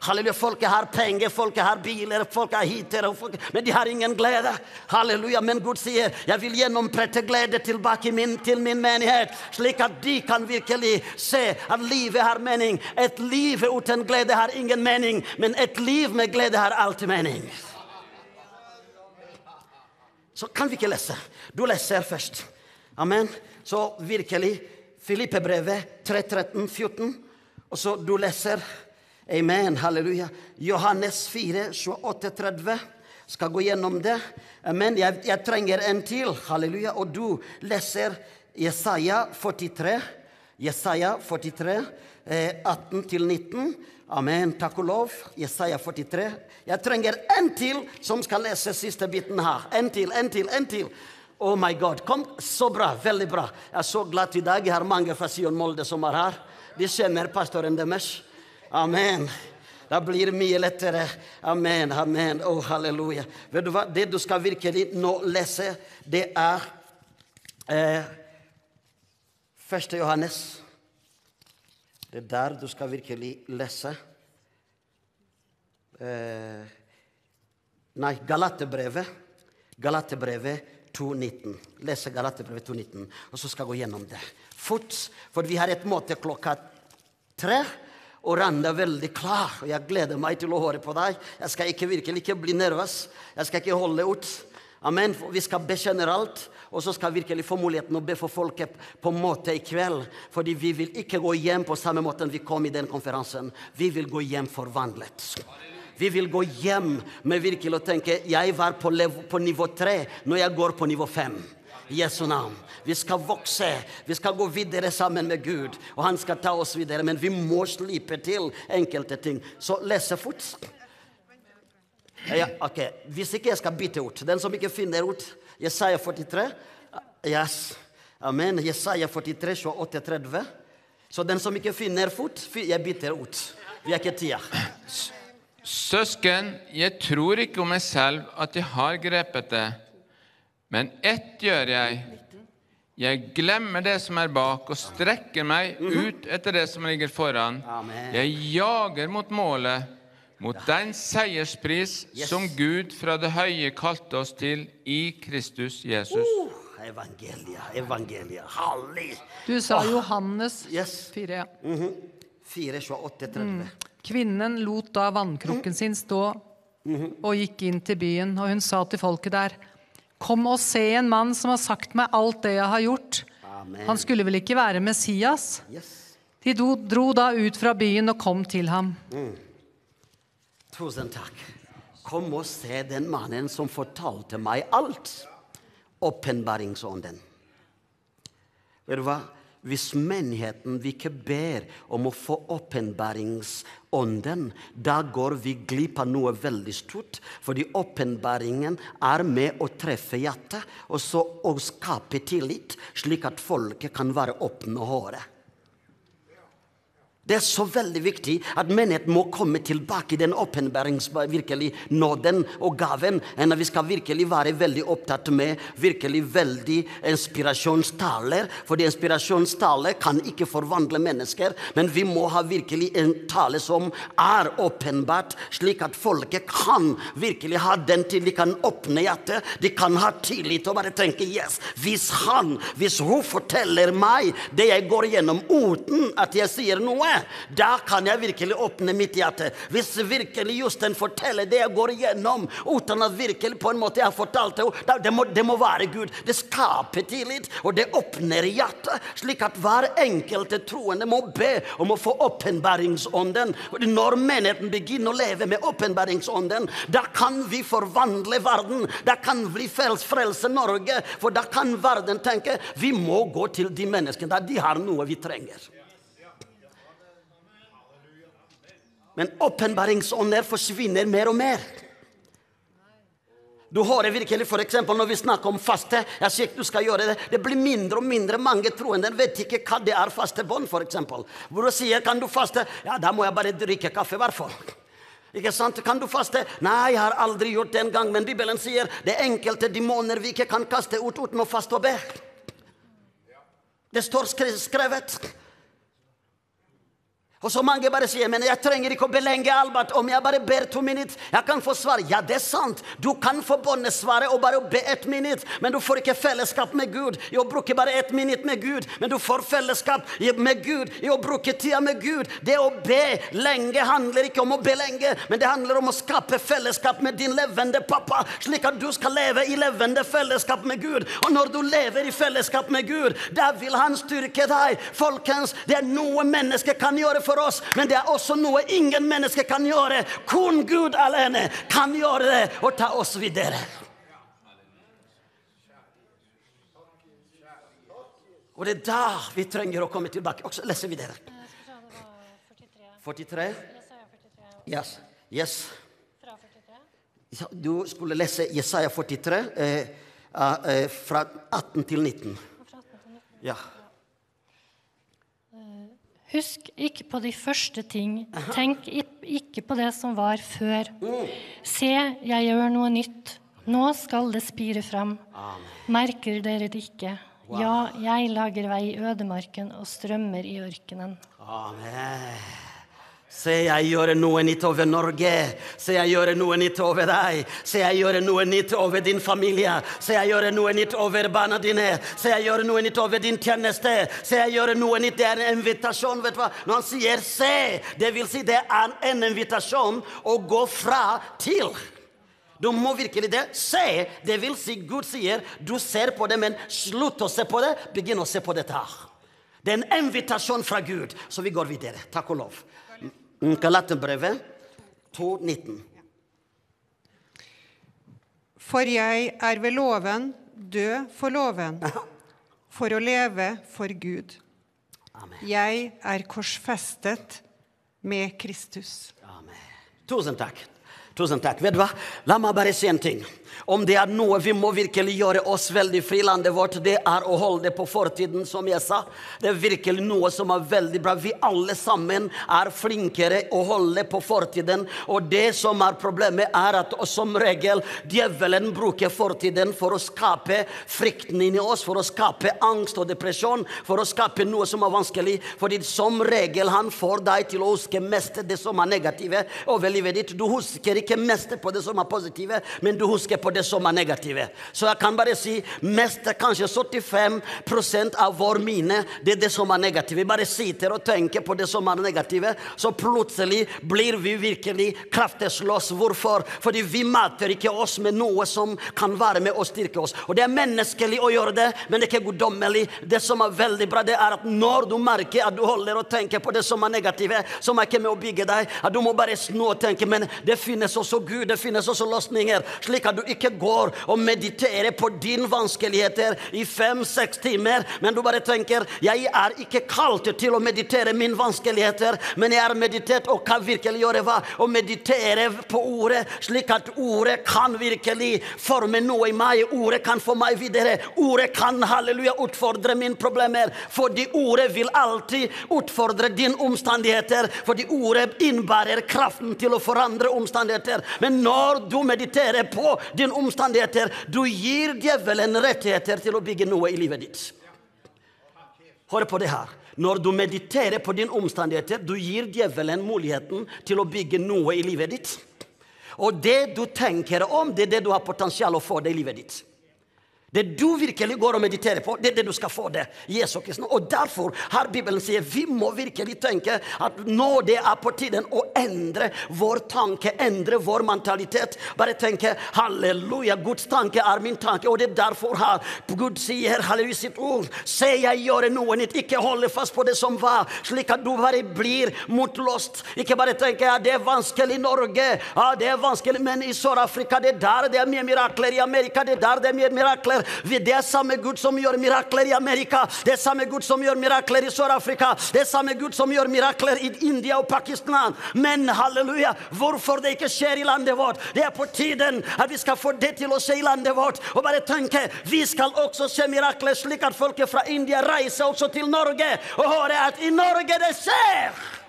Halleluja, Folket har penger, folket har biler, folk har hytter, men de har ingen glede. Halleluja, Men Gud sier, 'Jeg vil gjennomprette glede tilbake min, til min menighet', slik at de kan virkelig se at livet har mening. Et liv uten glede har ingen mening, men et liv med glede har alltid mening. Så kan vi ikke lese. Du leser først. Amen. Så virkelig Filippebrevet 3, 13, 14. Og så du leser Amen. Halleluja. Johannes 4, 28, 30. Skal gå gjennom det. Men jeg, jeg trenger en til. Halleluja. Og du leser Jesaja 43. Jesaja 43, eh, 18-19. Amen. Takk og lov. Jesaja 43. Jeg trenger en til som skal lese siste biten her. En til, en til, en til. Oh my God. Kom, Så bra. Veldig bra. Jeg er så glad i dag. Jeg har mange fra Sion Molde som er her. De kjenner pastoren deres. Amen. Da blir det mye lettere. Amen, amen. Å, halleluja. Vet du hva? Det du skal virkelig nå lese, det er eh, 1. Johannes. Det er der du skal virkelig lese. Eh, Nei, Galaterbrevet. Galaterbrevet 2.19. Lese Galaterbrevet 2.19, og så skal jeg gå gjennom det. Fort, for vi har et møte klokka tre. Og Randa er veldig klar, og jeg gleder meg til å høre på deg. Jeg skal ikke virkelig ikke bli nervøs. Jeg skal ikke holde ut. Amen. Vi skal be generelt, og så skal vi virkelig få muligheten å be for folket på en måte i kveld. Fordi vi vil ikke gå hjem på samme måte vi kom i den konferansen. Vi vil gå hjem forvandlet. Vi vil gå hjem med virkelig å tenke jeg var på, på nivå tre, når jeg går på nivå fem. Jesu navn. Vi skal vokse. Vi skal gå videre sammen med Gud. Og han skal ta oss videre. Men vi må slippe til enkelte ting. Så lese fort. Ja, ok. Hvis ikke jeg skal bytte ut. Den som ikke finner ut Jesaja 43. Yes. Amen. Jesaja 43, 28, 30. Så den som ikke finner fort, jeg bytter ut. Vi har ikke tida. Søsken, jeg tror ikke om meg selv at jeg har grepet det. Men ett gjør jeg. Jeg glemmer det som er bak, og strekker meg ut etter det som ligger foran. Jeg jager mot målet, mot den seierspris som Gud fra det høye kalte oss til i Kristus Jesus. Uh, evangelia, evangelia. Halli. Du sa Johannes 4. 4, 28, 30. Kvinnen lot da vannkrukken sin stå og gikk inn til byen, og hun sa til folket der, Kom og se en mann som har sagt meg alt det jeg har gjort. Amen. Han skulle vel ikke være Messias? Yes. De dro, da ut fra byen og kom til ham. Tusen takk. Kom og se den mannen som fortalte meg alt. Åpenbaringsånden. Vet du hva? Hvis menigheten vi ikke ber om å få åpenbaringsånden, da går vi glipp av noe veldig stort. Fordi åpenbaringen er med å treffe hjertet og så å skape tillit, slik at folket kan være åpne og hårde. Det er så veldig viktig at menigheten må komme tilbake i den virkelig nåden og gaven, enn at vi skal virkelig være veldig opptatt med virkelig veldig inspirasjonstaler. For inspirasjonstaler kan ikke forvandle mennesker, men vi må ha virkelig en tale som er åpenbart, slik at folket kan virkelig ha den til de kan åpne hjertet, de kan ha tillit og bare tenke yes, hvis han, hvis hun forteller meg det jeg går gjennom uten at jeg sier noe, da kan jeg virkelig åpne mitt hjerte. Hvis virkelig Jostein forteller det jeg går igjennom, uten at virkelig på en måte jeg har fortalt det, det må, det må være Gud. Det skaper tillit, og det åpner hjertet, slik at hver enkelte troende må be om å få åpenbaringsånden. Når menigheten begynner å leve med åpenbaringsånden, da kan vi forvandle verden. Da kan vi frels- frelse Norge, for da kan verden tenke vi må gå til de menneskene der de har noe vi trenger. Men åpenbaringsånder forsvinner mer og mer. Du hører virkelig for eksempel når vi snakker om faste. Jeg sier du skal gjøre det. Det blir mindre og mindre mange troende vet ikke hva det er fastebånd, for eksempel. Hvor du sier kan du faste? Ja, da må jeg bare drikke kaffe, i. Ikke sant? Kan du faste? Nei, jeg har aldri gjort det en gang. Men Bibelen sier det enkelte demoner vi ikke kan kaste ut uten å faste og be. Det står skrevet. Og så mange bare sier men jeg trenger ikke å belenge Albert om jeg bare ber to minutter. Jeg kan få svar. Ja, det er sant. Du kan få bønnesvaret og bare be ett minutt, men du får ikke fellesskap med Gud i å bruke bare ett minutt med Gud. Men du får fellesskap med Gud i å bruke tida med Gud. Det å be lenge handler ikke om å be lenge, men det handler om å skape fellesskap med din levende pappa, slik at du skal leve i levende fellesskap med Gud. Og når du lever i fellesskap med Gud, da vil han styrke deg. Folkens, det er noe mennesker kan gjøre for oss, men det er også noe ingen menneske kan gjøre. Kun Gud alene kan gjøre det og ta oss videre. Og det er da vi trenger å komme tilbake. Og så leser vi det. 43? Yes. yes. Du skulle lese Jesaja 43 eh, eh, fra 18 til 19. Ja. Husk ikke på de første ting. Tenk ikke på det som var før. Se, jeg gjør noe nytt. Nå skal det spire fram. Merker dere det ikke? Ja, jeg lager vei i ødemarken og strømmer i ørkenen. Amen. Se, jeg gjør noe nytt over Norge. Se, jeg gjør noe nytt over deg. Se, jeg gjør noe nytt over din familie. Se, jeg gjør noe nytt over barna dine. Se, jeg gjør noe nytt over din tjeneste. Se, jeg gjør noe nytt. Det er en invitasjon. vet du hva? Når han sier 'se', det vil si det er en invitasjon å gå fra til. Du må virkelig det. Se, det vil si Gud sier du ser på det, men slutt å se på det. Begynn å se på dette her. Det er en invitasjon fra Gud. Så vi går videre. Takk og lov. Mm, Galaterbrevet 2,19. For jeg er ved loven død for loven, for å leve for Gud. Jeg er korsfestet med Kristus. Tusen takk. Tusen takk. Vet du hva? La meg bare si en ting. Om det er noe vi må virkelig gjøre oss veldig fri i landet vårt, det er å holde på fortiden, som jeg sa. Det er virkelig noe som er veldig bra. Vi alle sammen er flinkere å holde på fortiden. Og det som er problemet, er at som regel djevelen bruker fortiden for å skape frykten inni oss, for å skape angst og depresjon, for å skape noe som er vanskelig. Fordi som regel han får deg til å huske mest det som er negative over livet ditt. Du husker ikke mest på det som er positive, men du husker på det som er negative. Så jeg kan bare si mest, kanskje 75% av vår mine, det er det som er negative. Vi bare sitter og tenker på det som er negative, så plutselig blir vi virkelig kraftesløse. Hvorfor? Fordi vi mater ikke oss med noe som kan være med og styrke oss. Og det er menneskelig å gjøre det, men det er ikke guddommelig. Det som er veldig bra, det er at når du merker at du holder og tenker på det som er negative, som er ikke med å bygge deg, at du må bare snu og tenke men det finnes også Gud, det finnes også løsninger. Slik at du ikke går og mediterer på dine vanskeligheter i fem-seks timer, men du bare tenker jeg er ikke kalt til å meditere mine vanskeligheter, men jeg har meditert og kan virkelig gjøre hva? Å meditere på ordet, slik at ordet kan virkelig forme noe i meg. Ordet kan få meg videre. Ordet kan halleluja utfordre mine problemer, fordi ordet vil alltid utfordre dine omstendigheter, fordi ordet innbærer kraften til å forandre omstendigheter. Men når du mediterer på dine omstendigheter, du gir djevelen rettigheter til å bygge noe i livet ditt. Hør på det her. Når du mediterer på dine omstendigheter, du gir djevelen muligheten til å bygge noe i livet ditt. Og det du tenker om, det er det du har potensial å få det i livet ditt. Det du virkelig går og mediterer på, det er det du skal få det. Jesu Kristus. Og derfor har Bibelen sier vi må virkelig tenke at nå det er på tiden å endre vår tanke, endre vår mentalitet. Bare tenke halleluja, Guds tanke er min tanke. Og det er derfor her Gud sier halleluja sitt ord. Se, jeg gjør noe nytt. Ikke holde fast på det som var, slik at du bare blir motløst. Ikke bare tenke ja, det er vanskelig i Norge, ja, det er vanskelig, men i Sør-Afrika, det er der det er mye mirakler. I Amerika, det er der det er mye mirakler. Det er samme Gud som gjør mirakler i Amerika. Det er samme Gud som gjør mirakler i Sør-Afrika. Det er samme Gud som gjør mirakler i India og Pakistan. Men halleluja, hvorfor det ikke skjer i landet vårt? Det er på tiden at vi skal få det til å skje i landet vårt. Og bare tenke, vi skal også se mirakler, slik at folket fra India reiser også til Norge og hører at i Norge det skjer.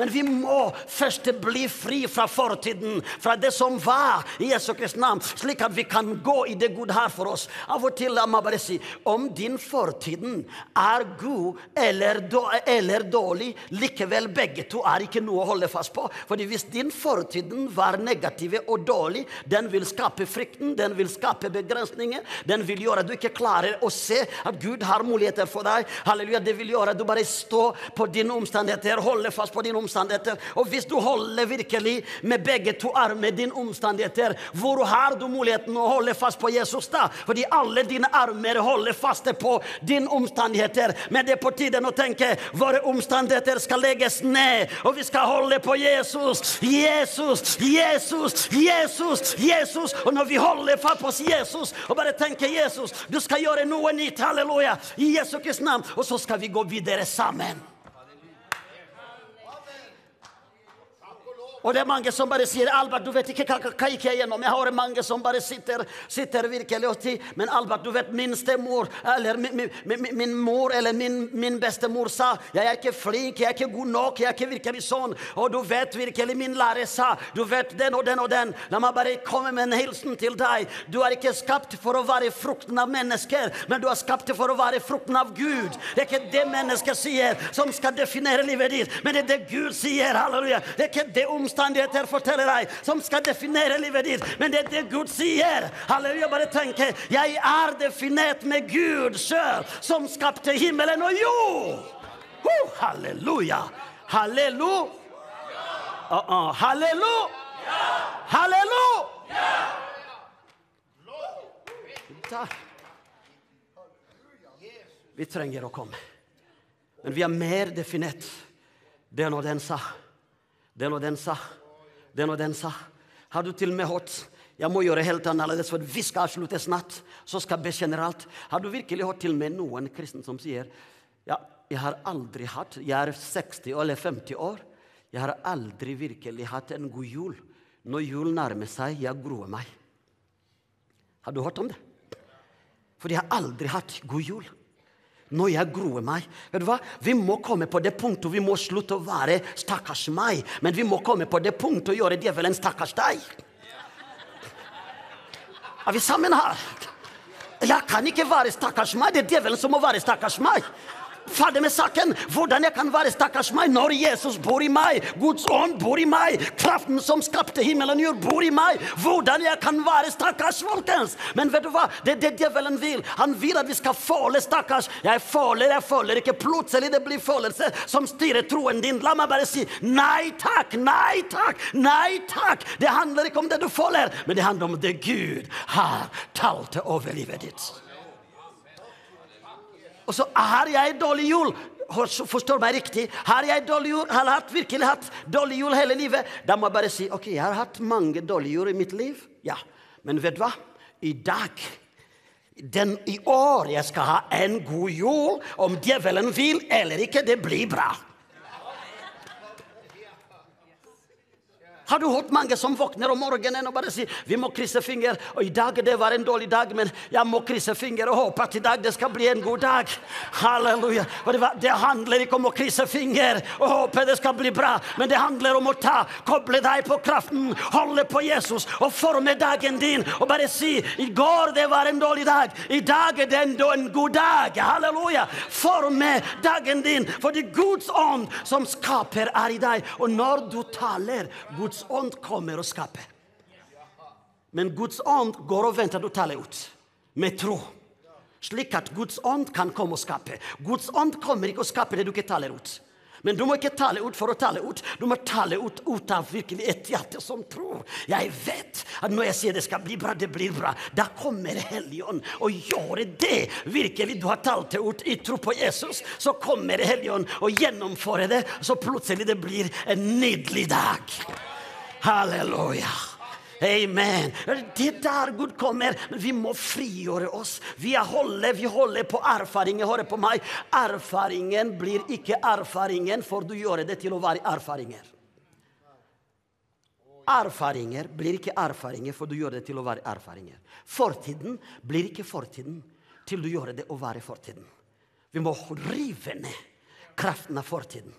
Men vi må først bli fri fra fortiden, fra det som var i Jesu Kristi navn, slik at vi kan gå i det Gud har for oss. Av og til la meg bare si om din fortiden er god eller, eller dårlig, likevel begge to er ikke noe å holde fast på. Fordi hvis din fortiden var negativ og dårlig, den vil skape frykten, den vil skape begrensninger, den vil gjøre at du ikke klarer å se at Gud har muligheter for deg. Halleluja, Det vil gjøre at du bare står på dine omstendigheter, holder fast på dine omstendigheter. Og hvis du holder virkelig med begge to armer dine omstendigheter, hvor har du muligheten å holde fast på Jesus da? Fordi alle dine armer holder fast på dine omstendigheter. Men det er på tiden å tenke våre omstendigheter skal legges ned, og vi skal holde på Jesus. Jesus, Jesus, Jesus, Jesus. Og når vi holder fast på Jesus og bare tenker Jesus, du skal gjøre noe nytt, halleluja, i Jesu Kristi navn, og så skal vi gå videre sammen. Og det er mange som bare sier Albert, du vet ikke hva, hva gikk jeg gjennom. Jeg har mange som bare sitter, sitter virkelig og sier Men Albert, du vet min stemor eller min, min, min, min mor eller min, min bestemor sa jeg er ikke flink, jeg er ikke god nok, jeg er ikke virkelig sånn. Og du vet virkelig min lærer sa du vet den og den og den. La meg bare komme med en hilsen til deg. Du er ikke skapt for å være frukten av mennesker, men du er skapt for å være frukten av Gud. Det er ikke det mennesket sier som skal definere livet ditt, men det er det Gud sier. Halleluja. Det er ikke det omstendigheter forteller deg, som skal definere livet ditt. Men det er det Gud sier. Halleluja. Bare tenke jeg er definert med Gud sjøl, som skapte himmelen og jord. Uh, halleluja. Halleluja. Uh -uh. Halleluja. Halleluja. Da. Vi trenger å komme. Men vi er mer definert. det nå den sa. Den og den sa. Den og den sa. Har du til og med hørt Jeg må gjøre helt annerledes, for vi skal avslutte snart. Så skal jeg be generelt. Har du virkelig hørt til med noen kristen som sier ja, jeg har aldri hatt Jeg er 60 eller 50 år. Jeg har aldri virkelig hatt en god jul. Når jul nærmer seg, jeg gruer meg. Har du hørt om det? For jeg har aldri hatt god jul. Når jeg gruer meg Vet du hva? Vi må komme på det punktet vi må slutte å være 'stakkars meg', men vi må komme på det punktet å gjøre djevelen 'stakkars deg'. Er vi sammen her? Jeg kan ikke være 'stakkars meg'. Det er djevelen som må være 'stakkars meg'. Ferdig med saken. Hvordan jeg kan være stakkars meg når Jesus bor i meg. Guds ånd bor i meg. Kraften som skapte himmelen og jord, bor i meg. Hvordan jeg kan være stakkars, folkens. Men vet du hva? Det er det djevelen vil. Han vil at vi skal føle stakkars. Jeg føler, jeg føler ikke. Plutselig det blir følelse som styrer troen din. La meg bare si nei takk, nei takk, nei takk. Det handler ikke om det du føler, men det handler om det Gud har talt over livet ditt. Og så har jeg dårlig jul. Forstår meg riktig. Har jeg dårlig jul, har jeg virkelig hatt dårlig jul hele livet, da må jeg bare si ok, jeg har hatt mange dårlige jul i mitt liv. Ja, Men vet du hva? I dag den, I år jeg skal ha en god jul. Om djevelen vil eller ikke, det blir bra. Har du hørt mange som våkner om morgenen og bare sier vi må krysse finger, og i dag det var en dårlig dag, men jeg må krysse finger og håpe at i dag det skal bli en god dag. Halleluja. Det, handler ikke om å krysse finger og håpe det skal bli bra, men det handler om å ta, koble deg på kraften, holde på Jesus og forme dagen din og bare si i går det var en dårlig dag, i dag er det enda en god dag. Halleluja. Forme dagen din, for det er Guds ånd som skaper, er i deg. Og når du taler Guds ånd kommer og skaper. Men Guds ånd går og venter du taler ut. Med tro. Slik at Guds ånd kan komme og skape. Guds ånd kommer ikke og skaper det du ikke taler ut. Men du må ikke tale ut for å tale ut. Du må tale ut, ut av virkelig et hjerte som tror. Jeg vet at når jeg sier det skal bli bra, det blir bra. Da kommer Helligånd og gjør det. Virkelig, du har talt det ut i tro på Jesus. Så kommer Helligånd og gjennomfører det. Så plutselig det blir en nydelig dag. Halleluja. Amen. Det er der Gud kommer. Men vi må frigjøre oss. Vi, holder, vi holder på erfaringen. Hør på meg. Erfaringen blir ikke erfaringen, for du gjør det til å være erfaringer. Erfaringer blir ikke erfaringer, for du gjør det til å være erfaringer. Fortiden blir ikke fortiden til du gjør det å være fortiden. Vi må rive ned kraften av fortiden,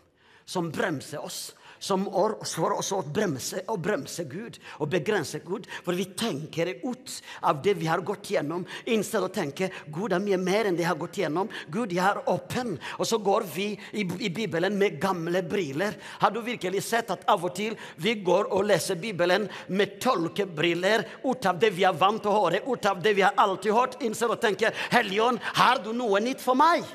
som bremser oss som for oss å bremse og bremse Gud og begrense Gud. For vi tenker ut av det vi har gått gjennom, innstedet å tenke Gud er mye mer enn det jeg har gått gjennom. Gud, jeg er åpen. Og så går vi i, i Bibelen med gamle briller. Har du virkelig sett at av og til vi går og leser Bibelen med tolkebriller ut av det vi er vant til å høre, ut av det vi har alltid hørt, innstedet å tenke Helligånd, har du noe nytt for meg?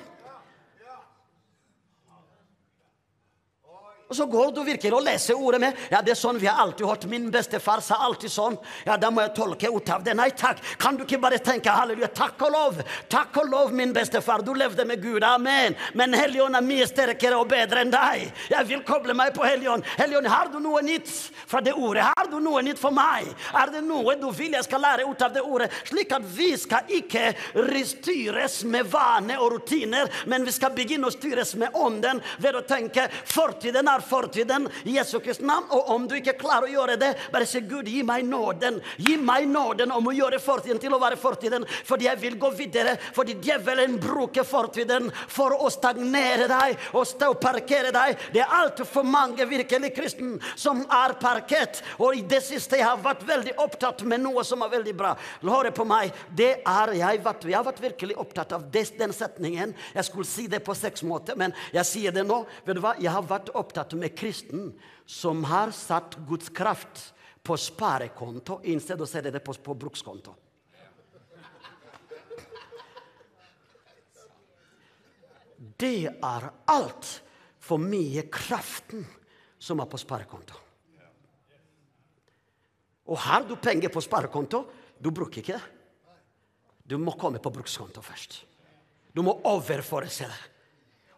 Og så går du virkelig og leser ordet med. Ja, det er sånn vi har alltid hørt. Min bestefar sa alltid sånn. Ja, da må jeg tolke ut av det. Nei takk. Kan du ikke bare tenke halleluja, takk og lov. Takk og lov, min bestefar. Du levde med Gud. Amen. Men Helligånd er mye sterkere og bedre enn deg. Jeg vil koble meg på Helligånd. Helligånd, har du noe nytt fra det ordet? Har du noe nytt for meg? Er det noe du vil jeg skal lære ut av det ordet? Slik at vi skal ikke styres med vane og rutiner, men vi skal begynne å styres med ånden ved å tenke fortiden er er fortiden i Jesu Kristi navn. Og om du ikke klarer å gjøre det, bare si Gud, gi meg nåden. Gi meg nåden om å gjøre fortiden til å være fortiden, fordi jeg vil gå videre. Fordi djevelen bruker fortiden for å stagnere deg og parkere deg. Det er altfor mange virkelig kristne som er parkert. Og i det siste jeg har vært veldig opptatt med noe som er veldig bra. Hør på meg. Det er jeg, vært, jeg har vært virkelig opptatt av det, den setningen. Jeg skulle si det på seks måter, men jeg sier det nå. Vet du hva? Jeg har vært opptatt med kristen som har satt Guds kraft på sparekonto i stedet å sette det på, på brukskonto. Det er altfor mye kraften som er på sparekonto. Og har du penger på sparekonto, du bruker ikke det. Du må komme på brukskonto først. Du må overføre seg det.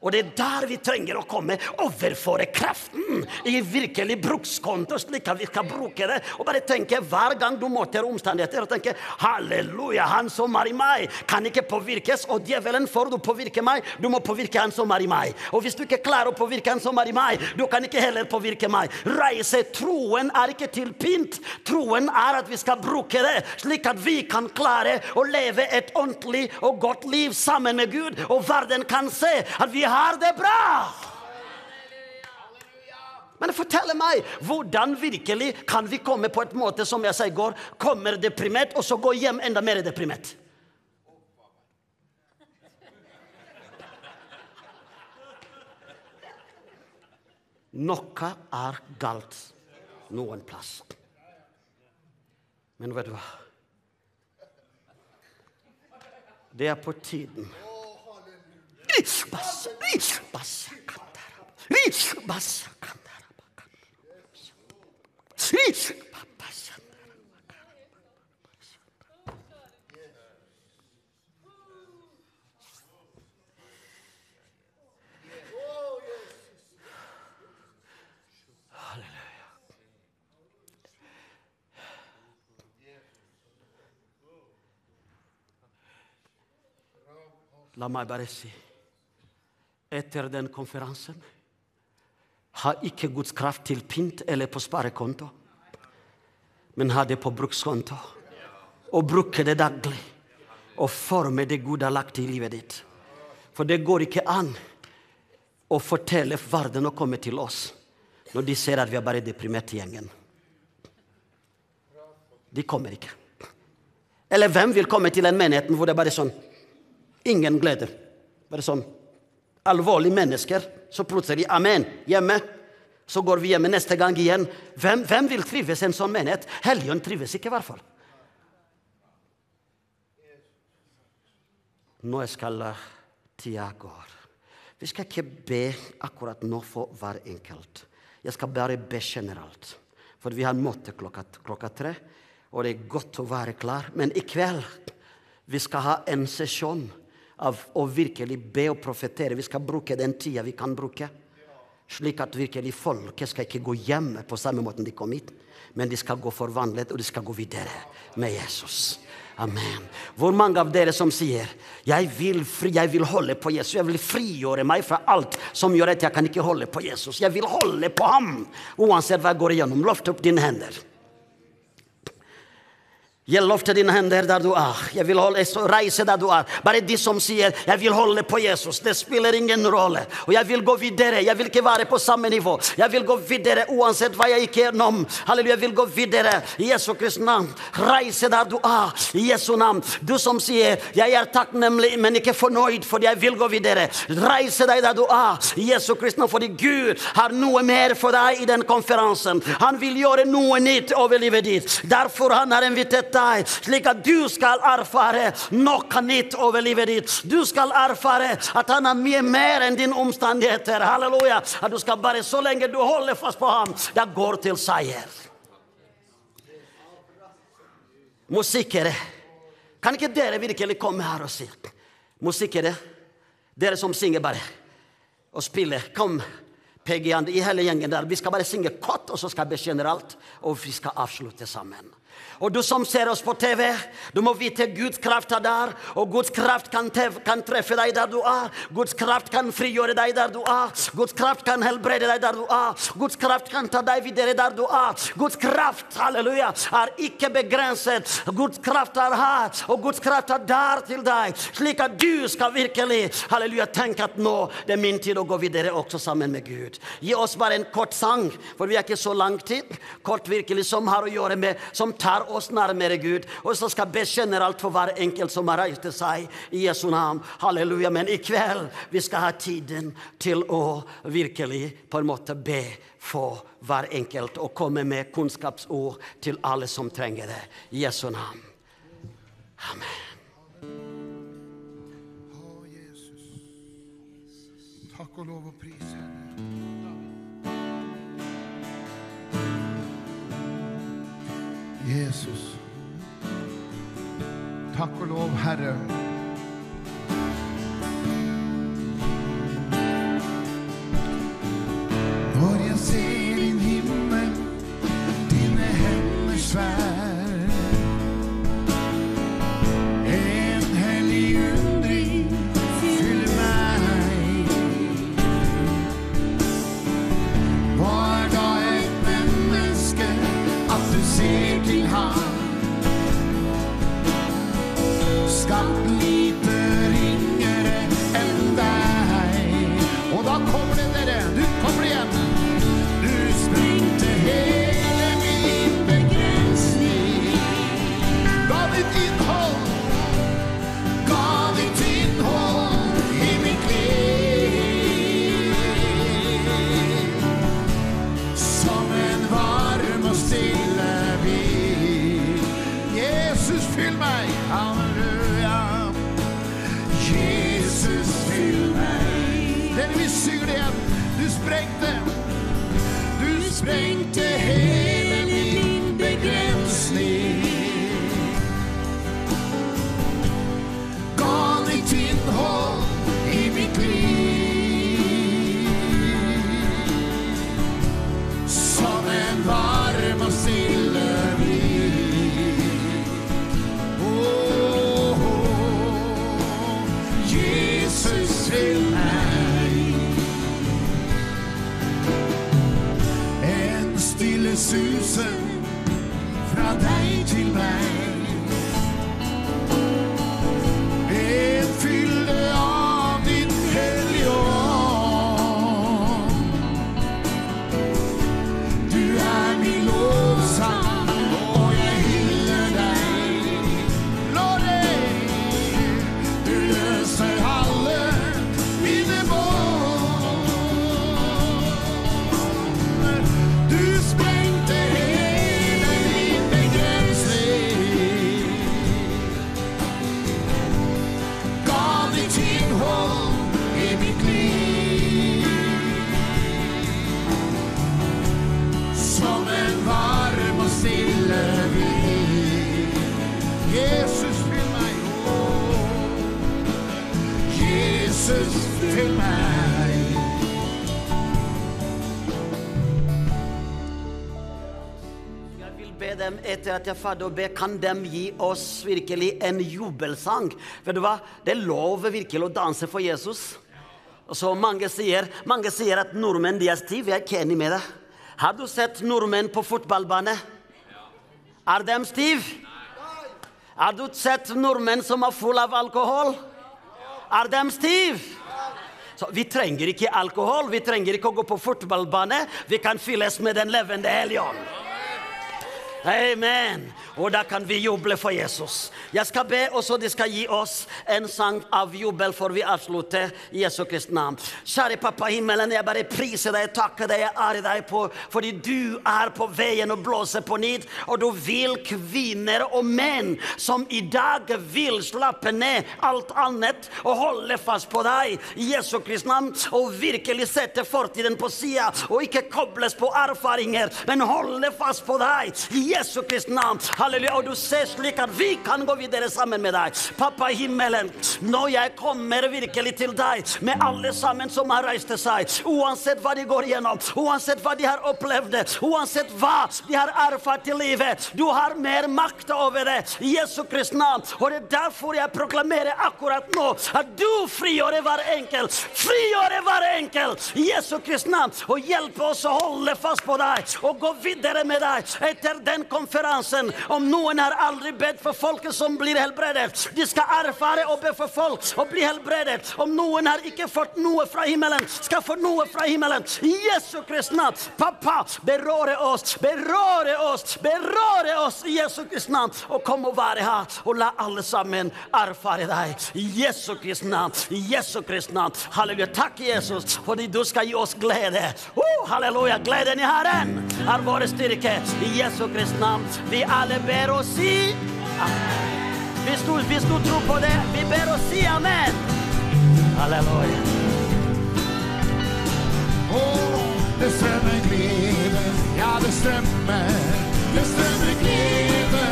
Og det er der vi trenger å komme. Overføre kraften i virkelig brukskonto, slik at vi skal bruke det. Og bare tenke hver gang du møter omstendigheter, og tenke halleluja, han som er i meg, kan ikke påvirkes. Og djevelen, får du påvirke meg, du må påvirke han som er i meg. Og hvis du ikke klarer å påvirke han som er i meg, du kan ikke heller påvirke meg. Reise. Troen er ikke til pynt. Troen er at vi skal bruke det, slik at vi kan klare å leve et ordentlig og godt liv sammen med Gud, og verden kan se at vi har det bra. Men fortell meg, hvordan virkelig kan vi komme på et måte som jeg sa i går, kommer deprimert, og så gå hjem enda mer deprimert? Noe er galt noen plass. Men vet du hva? Det er på tiden. La meg bare si etter den konferansen har ikke Guds kraft til pynt eller på sparekonto, men ha det på brukskonto. Og bruke det daglig. Og forme det Gud har lagt i livet ditt. For det går ikke an å fortelle verden å komme til oss når de ser at vi er bare deprimert i gjengen. De kommer ikke. Eller hvem vil komme til en menighet hvor det er bare sånn Ingen glede. Bare sånn alvorlige mennesker. Så plutselig amen, hjemme. Så går vi hjemme neste gang igjen. Hvem, hvem vil trives i en sånn menighet? Helligånd trives ikke, i hvert fall. Nå skal tida gå. Vi skal ikke be akkurat nå for hver enkelt. Jeg skal bare be generelt. For vi har møte klokka, klokka tre, og det er godt å være klar. Men i kveld vi skal ha en sesjon av å virkelig be og profetere. Vi skal bruke den tida vi kan bruke. Slik at virkelig folket skal ikke gå hjem på samme måte de kom hit, men de skal gå forvandlet, og de skal gå videre med Jesus. Amen. Hvor mange av dere som sier jeg vil, fri, jeg vil holde på Jesus, jeg vil frigjøre meg fra alt som gjør at jeg kan ikke holde på Jesus. Jeg vil holde på ham uansett hva jeg går igjennom. Løft opp dine hender. Jeg løfter dine hender der du er. Jeg vil holde, reise der du er. Bare de som sier 'jeg vil holde på Jesus'. Det spiller ingen rolle. Og jeg vil gå videre. Jeg vil ikke være på samme nivå. Jeg vil gå videre uansett hva jeg er gjennom. Halleluja, jeg vil gå videre. I Jesu Kristi navn. Reise der du er. I Jesu navn. Du som sier 'jeg er takknemlig, men ikke fornøyd for jeg vil gå videre'. Reise deg der du er. I Jesu Kristi navn. Fordi Gud har noe mer for deg i den konferansen. Han vil gjøre noe nytt over livet ditt. Derfor han har invitert deg, slik at du skal erfare noe nytt over livet ditt. Du skal erfare at han er mye mer enn dine omstendigheter. Halleluja. At du skal bare, så lenge du holder fast på ham, det går til seier. Musikere, kan ikke dere virkelig komme her og si Musikere, dere som synger bare og spiller, kom. PG i hele gjengen der. Vi skal bare synge kort, og så skal vi bekjenne alt, og vi skal avslutte sammen. Og du som ser oss på TV, du må vite Guds kraft er der. Og Guds kraft kan, kan treffe deg der du er. Guds kraft kan frigjøre deg der du er. Guds kraft kan helbrede deg der du er. Guds kraft kan ta deg videre der du er. Guds kraft, halleluja, er ikke begrenset. Guds kraft er her, og Guds kraft er der til deg. Slik at du skal virkelig, halleluja, tenke at nå det er min tid å gå videre også sammen med Gud. Gi oss bare en kort sang, for vi har ikke så lang tid. Kort virkelig, som har å gjøre med, som tar oss nærmere Gud. Og så skal be generelt for hver enkelt som har reist seg i Jesu navn. Halleluja. Men i kveld vi skal ha tiden til å virkelig på en måte be for hver enkelt og komme med kunnskapsord til alle som trenger det. I Jesu navn. Amen. Takk og lov og pris, Jesus. Takk og lov, Herre. Når jeg ser din himmel, dine hender svær. Skapt lite Vil meg. En stille susen fra deg til meg. Etter at jeg er ferdig å be, kan dem gi oss virkelig en jubelsang. Vet du hva? Det er lov virkelig å danse for Jesus. Så mange sier, mange sier at nordmenn de er stive. Jeg er ikke enig med deg. Har du sett nordmenn på fotballbane? Er de stive? Har du sett nordmenn som er full av alkohol? Er de stive? Så vi trenger ikke alkohol, vi trenger ikke å gå på fotballbane. Vi kan fylles med Den levende hellige Amen. Og da kan vi juble for Jesus. Jeg skal be, og så de skal gi oss en sang av jubel for vi avslutter i Jesu Kristi navn. Kjære Pappa himmelen, jeg bare priser deg, takker deg, jeg ærer deg på, fordi du er på veien og blåser på nytt, og du vil kvinner og menn som i dag vil slappe ned alt annet og holde fast på deg i Jesu Kristi navn, og virkelig sette fortiden på sida, og ikke kobles på erfaringer, men holde fast på deg i Jesu Kristi navn. Halleluja. Og du ser slik at vi kan gå videre sammen med deg. Pappa i himmelen, når jeg kommer virkelig til deg med alle sammen som har reist seg, uansett hva de går igjennom, uansett hva de har opplevd, uansett hva de har erfart i livet, du har mer makt over det. Jesu Kristi navn. Og det er derfor jeg proklamerer akkurat nå at du frigjør hver enkelt. Frigjør hver enkelt. Jesu Kristi navn. Og hjelp oss å holde fast på deg og gå videre med deg etter den konferansen. Om noen har aldri bedt for folket som blir helbredet, de skal erfare å be for folk og bli helbredet. Om noen har ikke fått noe fra himmelen, skal få noe fra himmelen. Jesu Kristi navn. Pappa, berøre oss, berøre oss, berøre oss i Jesu Kristi navn. Og kom og være her, og la alle sammen erfare deg. I Jesu Kristi navn. I Jesu Kristi navn. Halleluja. Takk, Jesus, fordi du skal gi oss glede. Oh, halleluja. Gleden i Herren er vår styrke. I Jesu Kristi navn. Vi alle ber og si. Hvis du, hvis du tror på det, vi ber og si amen. Halleluja. Åh, det strømmer glede, ja det strømmer, det strømmer glede.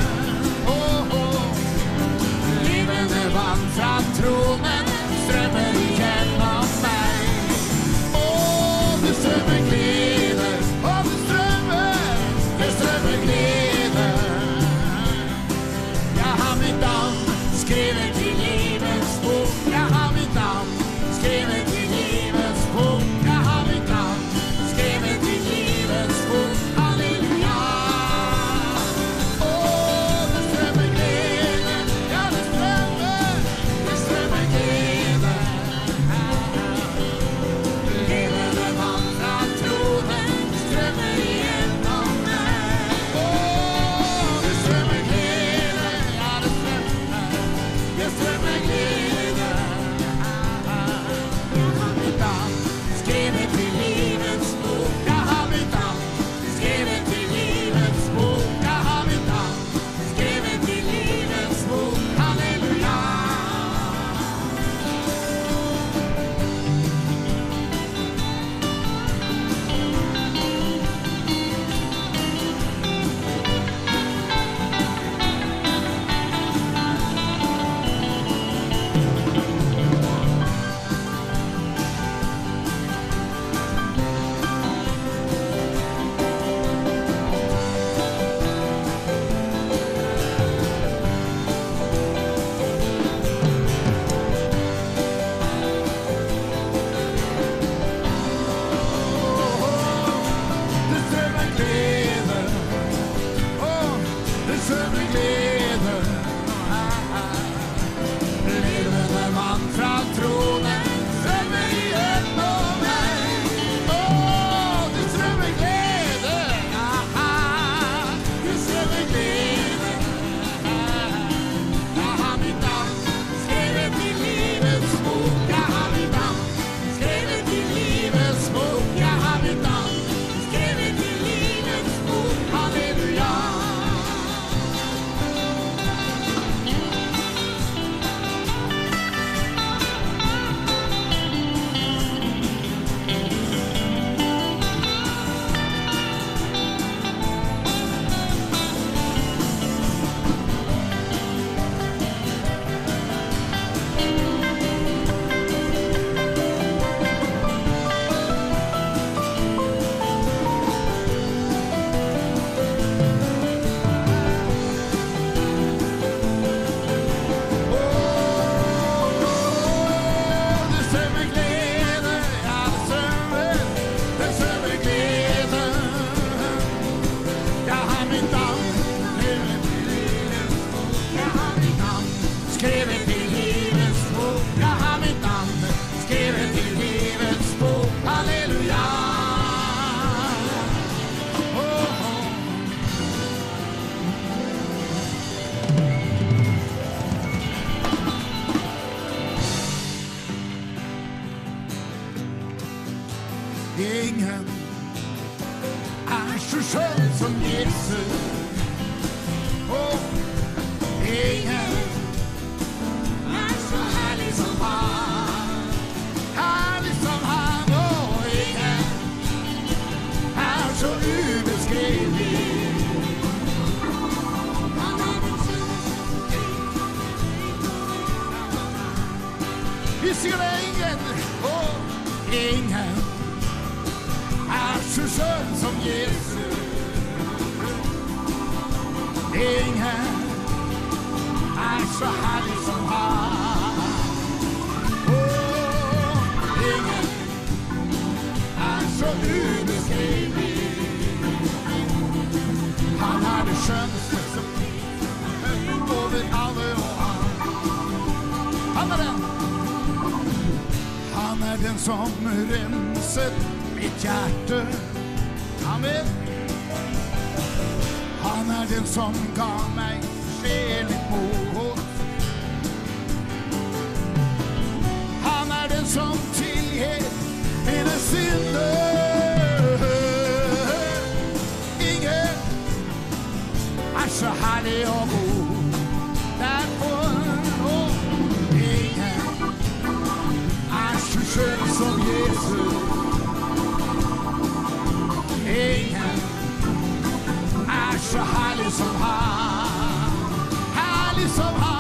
Åh, åh, levende vann fra tronen strømmer skjønn som Jesus. Ingen er så herlig som han. Oh, ingen er så ubeskrivelig. Han er det skjønneste som høyt over alle og han. Han er den. Han er den som renset mitt hjerte. Amen. Han er den som ga meg sjelig mot. Han er den som tilgir mine synder. Ingen er så herlig og god. Så herlig som han. Herlig som han,